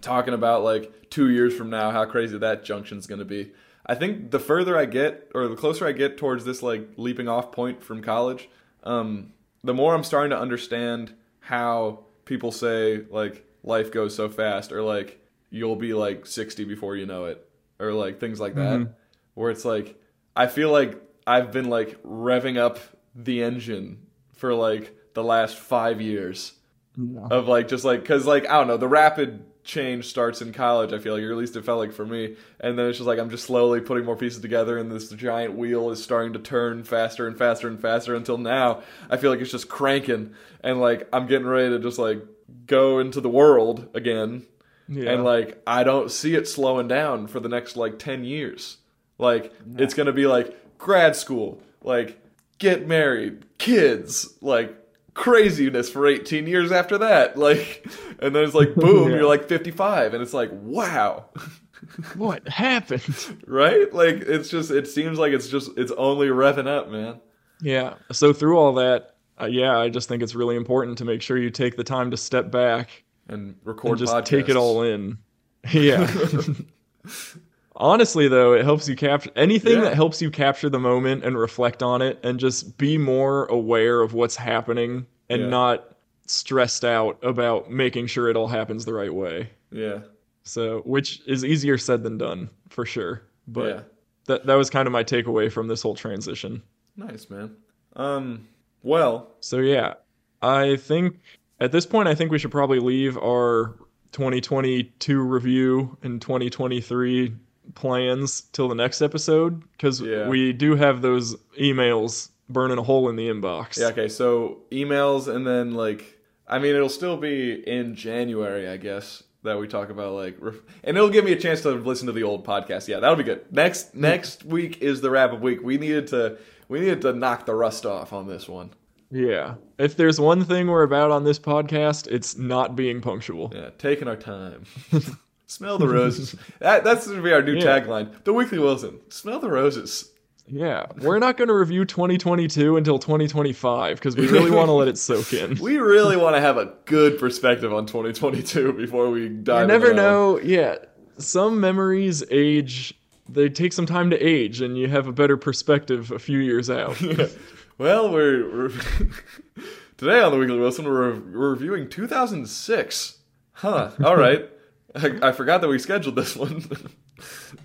talking about like two years from now how crazy that junction's gonna be. I think the further I get, or the closer I get towards this like leaping off point from college, um, the more I'm starting to understand how people say like life goes so fast, or like you'll be like 60 before you know it, or like things like that, Mhm. where it's like I feel like I've been like revving up the engine for like the last five years Yeah. of like just like because like I don't know the rapid change starts in college I feel like or at least it felt like for me and then it's just like I'm just slowly putting more pieces together and this giant wheel is starting to turn faster and faster and faster until now I feel like it's just cranking and like I'm getting ready to just like go into the world again Yeah. And like I don't see it slowing down for the next like 10 years. Like it's going to be like grad school, like get married, kids, like craziness for 18 years after that. (laughs) Like and then it's like (laughs) boom, Yeah. you're like 55 and it's like wow. (laughs) what happened? right? Like it's just it seems like it's just it's only revving up, man. Yeah. So through all that, uh, yeah, I just think it's really important to make sure you take the time to step back And record and just podcasts. take it all in. (laughs) Yeah. (laughs) Honestly, though, it helps you capture anything Yeah. that helps you capture the moment and reflect on it and just be more aware of what's happening and Yeah. not stressed out about making sure it all happens the right way. Yeah. So, which is easier said than done, for sure. But yeah. that that was kind of my takeaway from this whole transition. Nice, man. Um well, So yeah, I think at this point I think we should probably leave our 2022 review and 2023 plans till the next episode because Yeah. we do have those emails burning a hole in the inbox. Yeah, okay. So emails and then like I mean it'll still be in January, I guess, that we talk about like ref- and it'll give me a chance to listen to the old podcast. Yeah, that'll be good. Next hmm. next week is the wrap up week. We needed to we needed to knock the rust off on this one. Yeah. If there's one thing we're about on this podcast, it's not being punctual. Yeah, taking our time. (laughs) Smell the roses. That that's gonna be our new Yeah. tagline. The Weekly Wilson. Smell the roses. Yeah. We're not going to review 2022 until 2025 because we really want to let it soak in. (laughs) We really want to have a good perspective on 2022 before we dive. You never into that one. know. Yeah, some memories age. They take some time to age, and you have a better perspective a few years out. (laughs) Well, we're, we're (laughs) today on the Weekly Wilson. We're, we're reviewing 2006. Huh. (laughs) All right. I, I forgot that we scheduled this one.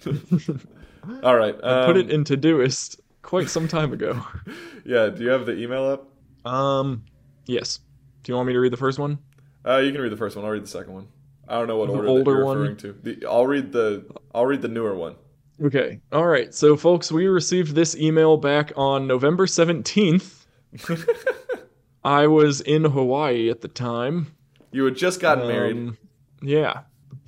(laughs) All right. Um, Put it in Todoist quite some time ago. Yeah. Do you have the email up? Um, yes. Do you want me to read the first one? Uh, you can read the first one. I'll read the second one. I don't know what The order older that you're one? referring to. The, I'll read the I'll read the newer one. Okay. All right. So, folks, we received this email back on November 17th. (laughs) I was in Hawaii at the time. You had just gotten married. Um, Yeah.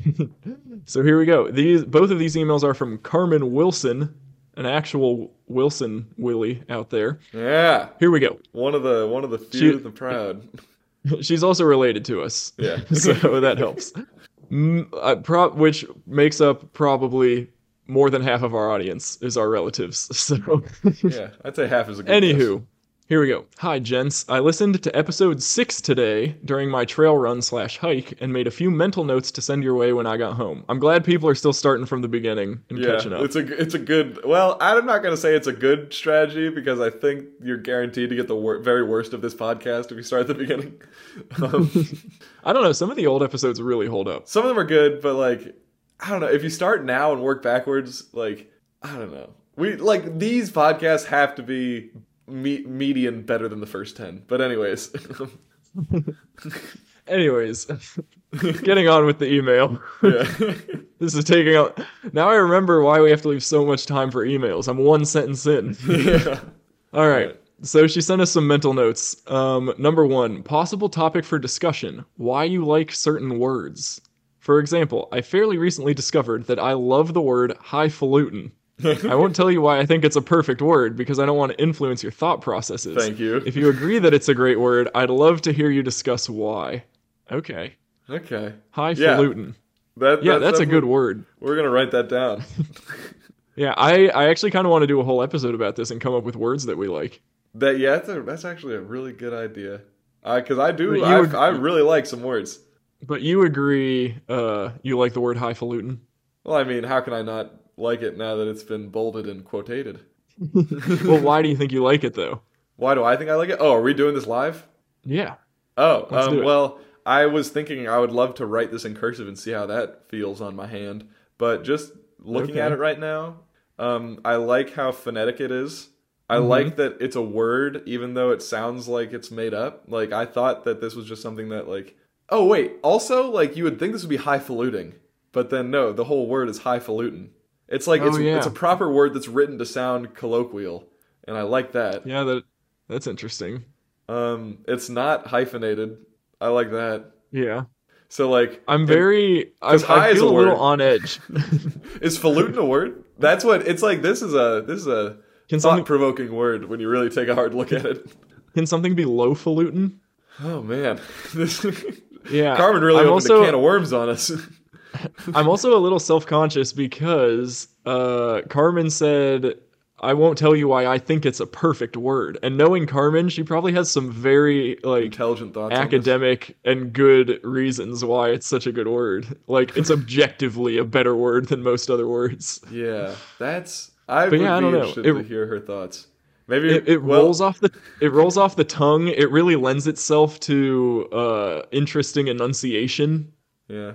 (laughs) so here we go. These both of these emails are from Carmen Wilson, an actual Wilson Willie out there. Yeah. Here we go. One of the one of the few She- the proud. (laughs) She's also related to us. Yeah. so that helps. Uh, pro- which makes up probably more than half of our audience is our relatives. (laughs) So yeah. I'd say half is a good. guess. Anywho, here we go. Hi, gents. I listened to episode six today during my trail run slash hike and made a few mental notes to send your way when I got home. I'm glad people are still starting from the beginning and Yeah, catching up. it's a it's a good. Well, I'm not gonna say it's a good strategy because I think you're guaranteed to get the wor- very worst of this podcast if you start at the beginning. (laughs) Um, (laughs) I don't know. Some of the old episodes really hold up. some of them are good, but like I don't know. If you start now and work backwards, like I don't know. We like these podcasts have to be me- median better than the first ten. But anyways, (laughs) Anyways, (laughs) getting on with the email. yeah, (laughs) this is taking out. Now I remember why we have to leave so much time for emails. I'm one sentence in. yeah. All right. So she sent us some mental notes. Um, number one, possible topic for discussion: why you like certain words. For example, I fairly recently discovered that I love the word highfalutin. I won't tell you why I think it's a perfect word because I don't want to influence your thought processes. Thank you. If you agree that it's a great word, I'd love to hear you discuss why. Okay. Okay, Highfalutin. that Yeah, that's a good word. We're gonna write that down. (laughs) Yeah, I, I actually kind of want to do a whole episode about this and come up with words that we like. That yeah, that's, a, that's actually a really good idea. Uh, because I do, I, would- I really like some words. But you agree uh, you like the word highfalutin? Well, I mean, how can I not like it now that it's been bolded and quotated? (laughs) well, why do you think you like it though? Why do I think I like it? Oh, are we doing this live? Yeah. Oh, um, well, I was thinking I would love to write this in cursive and see how that feels on my hand. But just looking Okay. at it right now, um, I like how phonetic it is. I Mhm. like that it's a word, even though it sounds like it's made up. Like I thought that this was just something that like. Oh wait, also like you would think this would be highfalutin, but then no, the whole word is highfalutin. It's like Oh, it's yeah. it's a proper word that's written to sound colloquial, and I like that. Yeah, that that's interesting. Um, it's not hyphenated. I like that. Yeah. So like, I'm very. I, I feel a a little on edge. (laughs) (laughs) is falutin a word? That's what it's like. This is a this is a thought provoking word when you really take a hard look at it. can something be low falutin? Oh man, (laughs) this Yeah. Carmen really I'm opened also, a can of worms on us. (laughs) I'm also a little self conscious because uh, Carmen said, "I won't tell you why I think it's a perfect word." And knowing Carmen, she probably has some very like Intelligent thoughts. academic and good reasons why it's such a good word. Like it's (laughs) objectively a better word than most other words. Yeah, that's. I But would yeah, I don't know. interested It- to hear her thoughts. Maybe It, it well, rolls off the it rolls off the tongue. It really lends itself to uh, interesting enunciation. Yeah.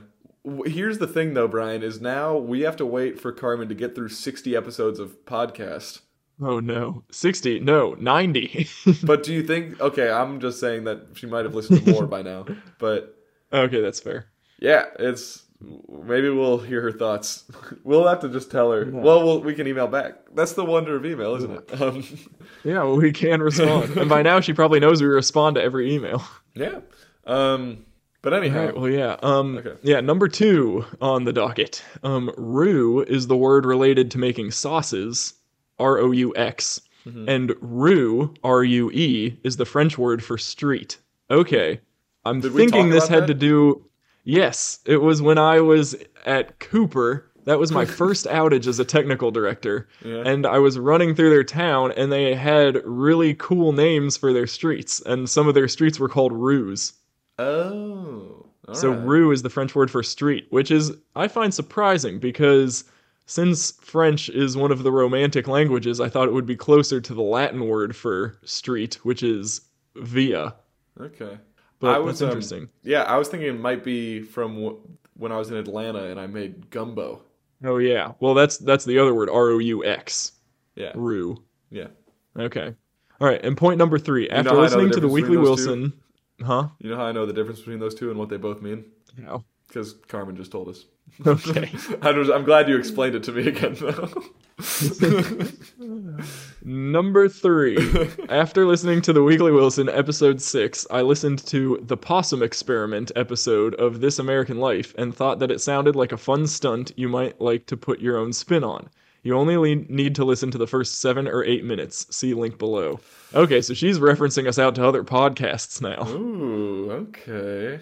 Here's the thing, though, Bryan. Is now we have to wait for Carmen to get through 60 episodes of podcast. Oh no, sixty? No, ninety. (laughs) But do you think? Okay, I'm just saying that she might have listened to more by now. But (laughs) okay, that's fair. yeah, it's maybe we'll hear her thoughts. (laughs) We'll have to just tell her. Well, we'll we can email back. That's the wonder of email, isn't it? Um, (laughs) Yeah, well, we can respond, and by now she probably knows we respond to every email. (laughs) yeah. Um, but anyhow, right, well, yeah. Um, Okay. yeah. Number two on the docket. Um, roux is the word related to making sauces. R O U X. Mm-hmm. And rue, R U E, is the French word for street. Okay. I'm Did thinking this had that? to do. Yes, it was when I was at Cooper. That was my (laughs) first outage as a technical director. Yeah. And I was running through their town, and they had really cool names for their streets. And some of their streets were called rues. oh, So right. rue is the French word for street, which is I find surprising because since French is one of the romantic languages, I thought it would be closer to the Latin word for street, which is via. okay. But I was that's um, interesting. yeah, I was thinking it might be from w- when I was in Atlanta and I made gumbo. Oh yeah. Well, that's that's the other word, R O U X, Yeah, rue. yeah. Okay. All right. And point number three. After I know the listening to the Weekly those two? Wilson, huh? You know how I know the difference between those two and what they both mean? No. Because Carmen just told us. Okay. (laughs) I was, I'm glad you explained it to me again, though. (laughs) (laughs) Number three. (laughs) After listening to the Weekly Wilson episode six, I listened to the Possum Experiment episode of This American Life and thought that it sounded like a fun stunt you might like to put your own spin on. You only le- need to listen to the first seven or eight minutes. See link below. Okay, so she's referencing us out to other podcasts now. Ooh, okay.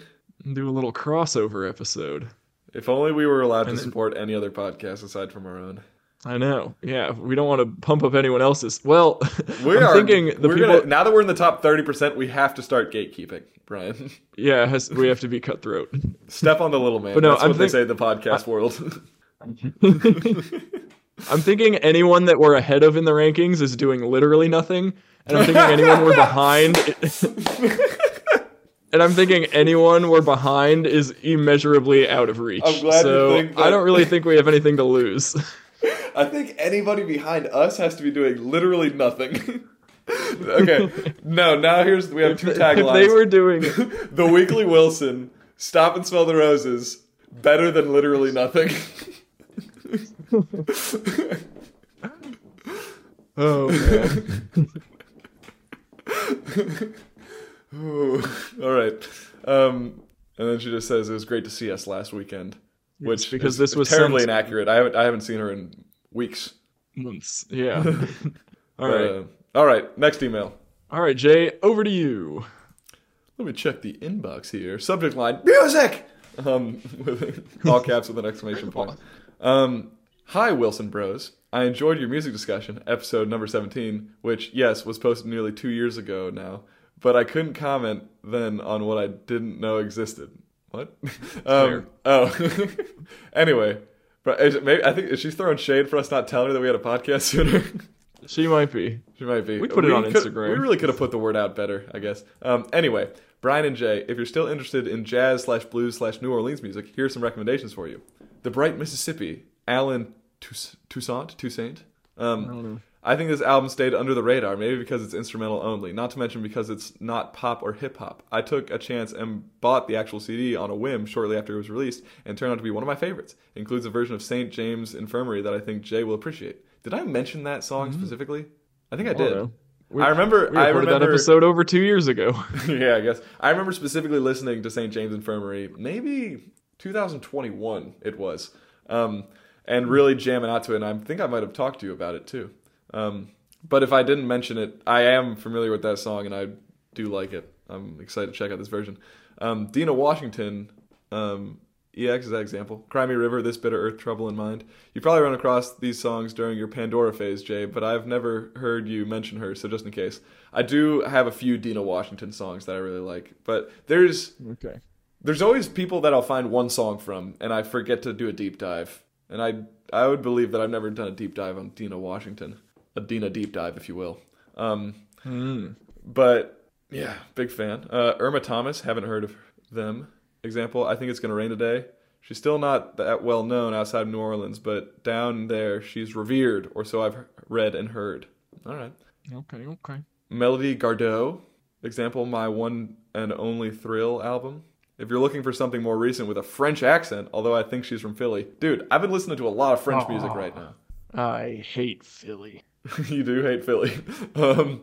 Do a little crossover episode. If only we were allowed to And then- support any other podcast aside from our own. I know. Yeah, we don't want to pump up anyone else's. Well, We I'm are thinking the we're people. gonna, now that we're in the top 30%, we have to start gatekeeping, Bryan. (laughs) Yeah, has, we have to be cutthroat. Step on the little man. But no, That's I'm what they say in the podcast world. (laughs) I'm thinking anyone that we're ahead of in the rankings is doing literally nothing, and I'm thinking anyone we're behind. (laughs) and I'm thinking anyone we're behind is immeasurably out of reach. I'm glad you so think I don't really think we have anything to lose. I think anybody behind us has to be doing literally nothing. (laughs) okay, no. Now here's we have two taglines. they were doing, (laughs) the Weekly Wilson, stop and smell the roses. Better than literally nothing. (laughs) oh man, all right. Um, and then she just says it was great to see us last weekend, which because is this was terribly sent- inaccurate. I haven't I haven't seen her in weeks. months. Yeah. (laughs) All right, uh, all right. Next email. all right, Jay, over to you. Let me check the inbox here. Subject line: music. Um, with (laughs) all caps with an exclamation point. Um, hi, Wilson Bros. I enjoyed your music discussion, episode number seventeen, which yes was posted nearly two years ago now, but I couldn't comment then on what I didn't know existed. What? (laughs) um, oh, anyway, but is it maybe I think she's throwing shade for us not telling her that we had a podcast (laughs) sooner. She might be. She might be. We put it on could- Instagram. We really could have put the word out better, I guess. Um, anyway, Bryan and Jay, if you're still interested in jazz slash blues slash New Orleans music, here are some recommendations for you. The Bright Mississippi, Allen Tous- Toussaint, Toussaint. Um, I think this album stayed under the radar, maybe because it's instrumental only, not to mention because it's not pop or hip hop. I took a chance and bought the actual CD on a whim shortly after it was released, and turned out to be one of my favorites. It includes a version of St. James Infirmary that I think Jay will appreciate. Did I mention that song specifically? I think I did. know. We- I remember. I remember that episode over two years ago. (laughs) (laughs) yeah, I guess. I remember specifically listening to St. James Infirmary, maybe 2021 it was, um, and really jamming out to it. And I think I might have talked to you about it too. Um, but if I didn't mention it, I am familiar with that song and I do like it. I'm excited to check out this version. Um, Dinah Washington, um, EX is that example. Cry Me River, This Bitter Earth, Trouble in Mind. You probably run across these songs during your Pandora phase, Jay, but I've never heard you mention her, so just in case. I do have a few Dinah Washington songs that I really like, but there's okay. there's always people that I'll find one song from and I forget to do a deep dive. And I I would believe that I've never done a deep dive on Dinah Washington. A Dinah deep dive, if you will. Um, Hmm. but yeah, big fan. Uh, Irma Thomas, haven't heard of them. Example, I think it's gonna rain today. She's still not that well known outside of New Orleans, but down there she's revered, or so I've read and heard. All right. Okay. Okay. Melody Gardot, example, my one and only Thrill album. If you're looking for something more recent with a French accent, although I think she's from Philly, dude, I've been listening to a lot of French music right now. I hate Philly. (laughs) you do hate Philly, um,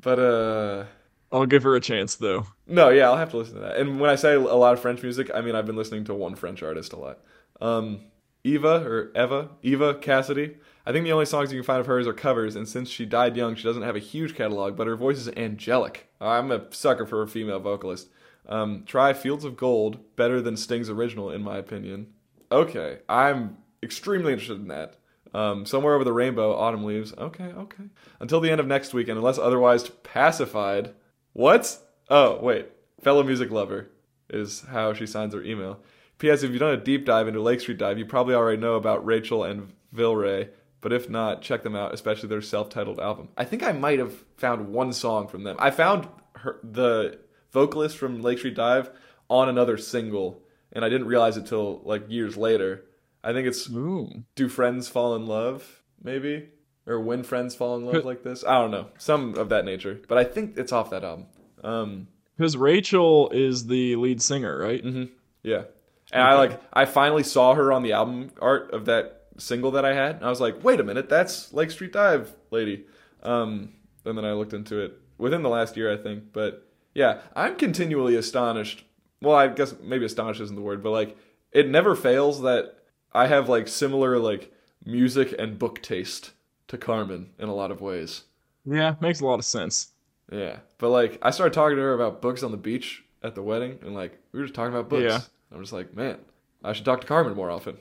but uh, I'll give her a chance though. no, yeah, I'll have to listen to that. And when I say a lot of French music, I mean I've been listening to one French artist a lot. Um, Eva or Eva, Eva Cassidy. I think the only songs you can find of hers are covers, and since she died young, she doesn't have a huge catalog, but her voice is angelic. I'm a sucker for a female vocalist. Um, try Fields of Gold, better than Sting's original, in my opinion. Okay, I'm extremely interested in that. Um, Somewhere Over the Rainbow, Autumn Leaves. Okay, okay. Until the end of next week, and unless otherwise pacified. What? Oh, wait. Fellow music lover is how she signs her email. P.S. If you've done a deep dive into Lake Street Dive, you probably already know about Rachel and Vilray, but if not, check them out, especially their self-titled album. I think I might have found one song from them. I found her, the vocalist from Lake Street Dive on another single, and I didn't realize it till like years later. I think it's Ooh. Do Friends Fall in Love, maybe? Or When Friends Fall in Love like this? I don't know. Some of that nature. But I think it's off that album. Um, Because Rachel is the lead singer, right? hmm Yeah. And I like I finally saw her on the album art of that single that I had. And I was like, wait a minute, that's Lake Street Dive lady. Um, and then I looked into it within the last year, I think. But yeah, I'm continually astonished. Well, I guess maybe astonished isn't the word, but like it never fails that I have like similar like music and book taste to Carmen in a lot of ways. Yeah, makes a lot of sense. Yeah. But like I started talking to her about books on the beach at the wedding and like we were just talking about books. Yeah. I'm just like, man, I should talk to Carmen more often.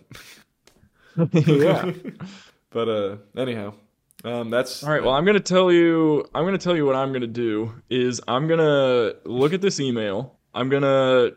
(laughs) yeah. (laughs) but uh anyhow. Um that's All right. Well, I'm gonna tell you. I'm gonna tell you what I'm gonna do. Is I'm gonna look at this email. I'm gonna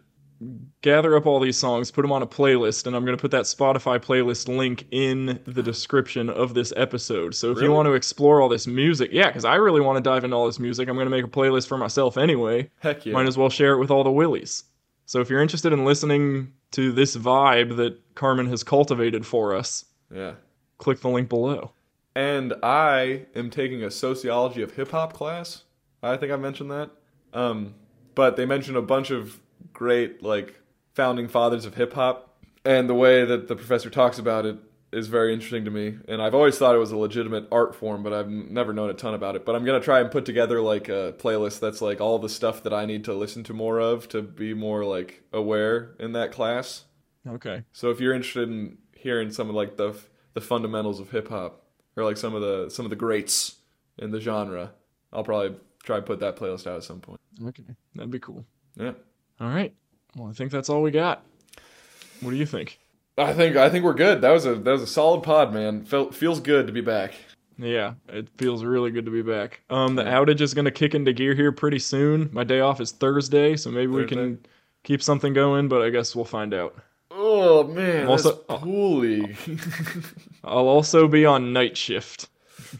gather up all these songs, put them on a playlist, and I'm gonna put that Spotify playlist link in the description of this episode. So if Really? you want to explore all this music, yeah, because I really want to dive into all this music. I'm gonna make a playlist for myself anyway. heck yeah. Might as well share it with all the Willies. So if you're interested in listening to this vibe that Carmen has cultivated for us, yeah. click the link below. And I am taking a sociology of hip hop class. I think I mentioned that. Um, but they mentioned a bunch of great like founding fathers of hip hop, and the way that the professor talks about it is very interesting to me. And I've always thought it was a legitimate art form, but I've never known a ton about it. But I'm gonna try and put together like a playlist that's like all the stuff that I need to listen to more of to be more like aware in that class. Okay. So if you're interested in hearing some of like the the fundamentals of hip hop or like some of the some of the greats in the genre, I'll probably try and put that playlist out at some point. Okay. That'd be cool. Yeah. All right. Well, I think that's all we got. What do you think? I think I think we're good. That was a that was a solid pod, man. Felt feels good to be back. Yeah, it feels really good to be back. Um, the outage is gonna kick into gear here pretty soon. My day off is Thursday, so maybe we can keep something going, but I guess we'll find out. Oh man, Also- that's pool. (laughs) I'll also be on night shift.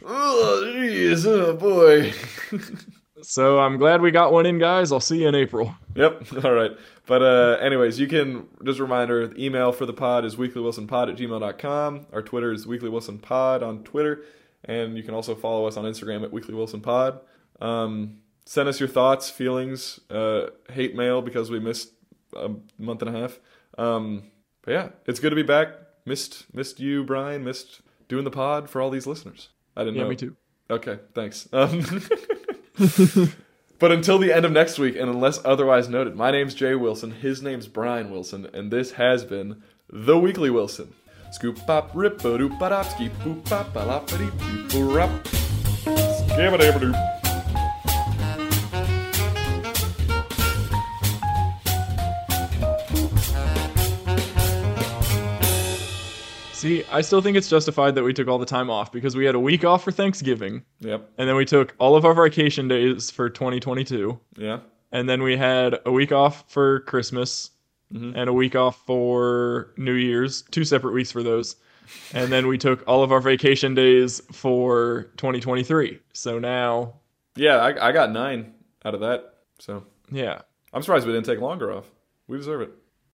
oh jeez, oh boy. (laughs) So I'm glad we got one in, guys. I'll see you in April. Yep. (laughs) All right. But uh, anyways, you can just a reminder, the email for the pod is weeklywilsonpod at gmail.com. Our Twitter is weeklywilsonpod on Twitter. And you can also follow us on Instagram at weeklywilsonpod. Um, send us your thoughts, feelings, uh, hate mail because we missed a month and a half. Um, but yeah, it's good to be back. Missed missed you, Bryan. Missed doing the pod for all these listeners. I didn't Yeah, know. me too. Okay, thanks. Um, (laughs) but until the end of next week, and unless otherwise noted, my name's Jay Wilson, his name's Bryan Wilson, and this has been The Weekly Wilson. Scoop pop rip a doop a dop ski boop pop a lop a dee boop rap. Skabba dabba doop. See, I still think it's justified that we took all the time off because we had a week off for Thanksgiving, Yep. and then we took all of our vacation days for 2022, Yeah. and then we had a week off for Christmas Mhm. and a week off for New Year's, two separate weeks for those. And then we took all of our vacation days for 2023. So now, Yeah, I, I got nine out of that. So yeah. I'm surprised we didn't take longer off. We deserve it.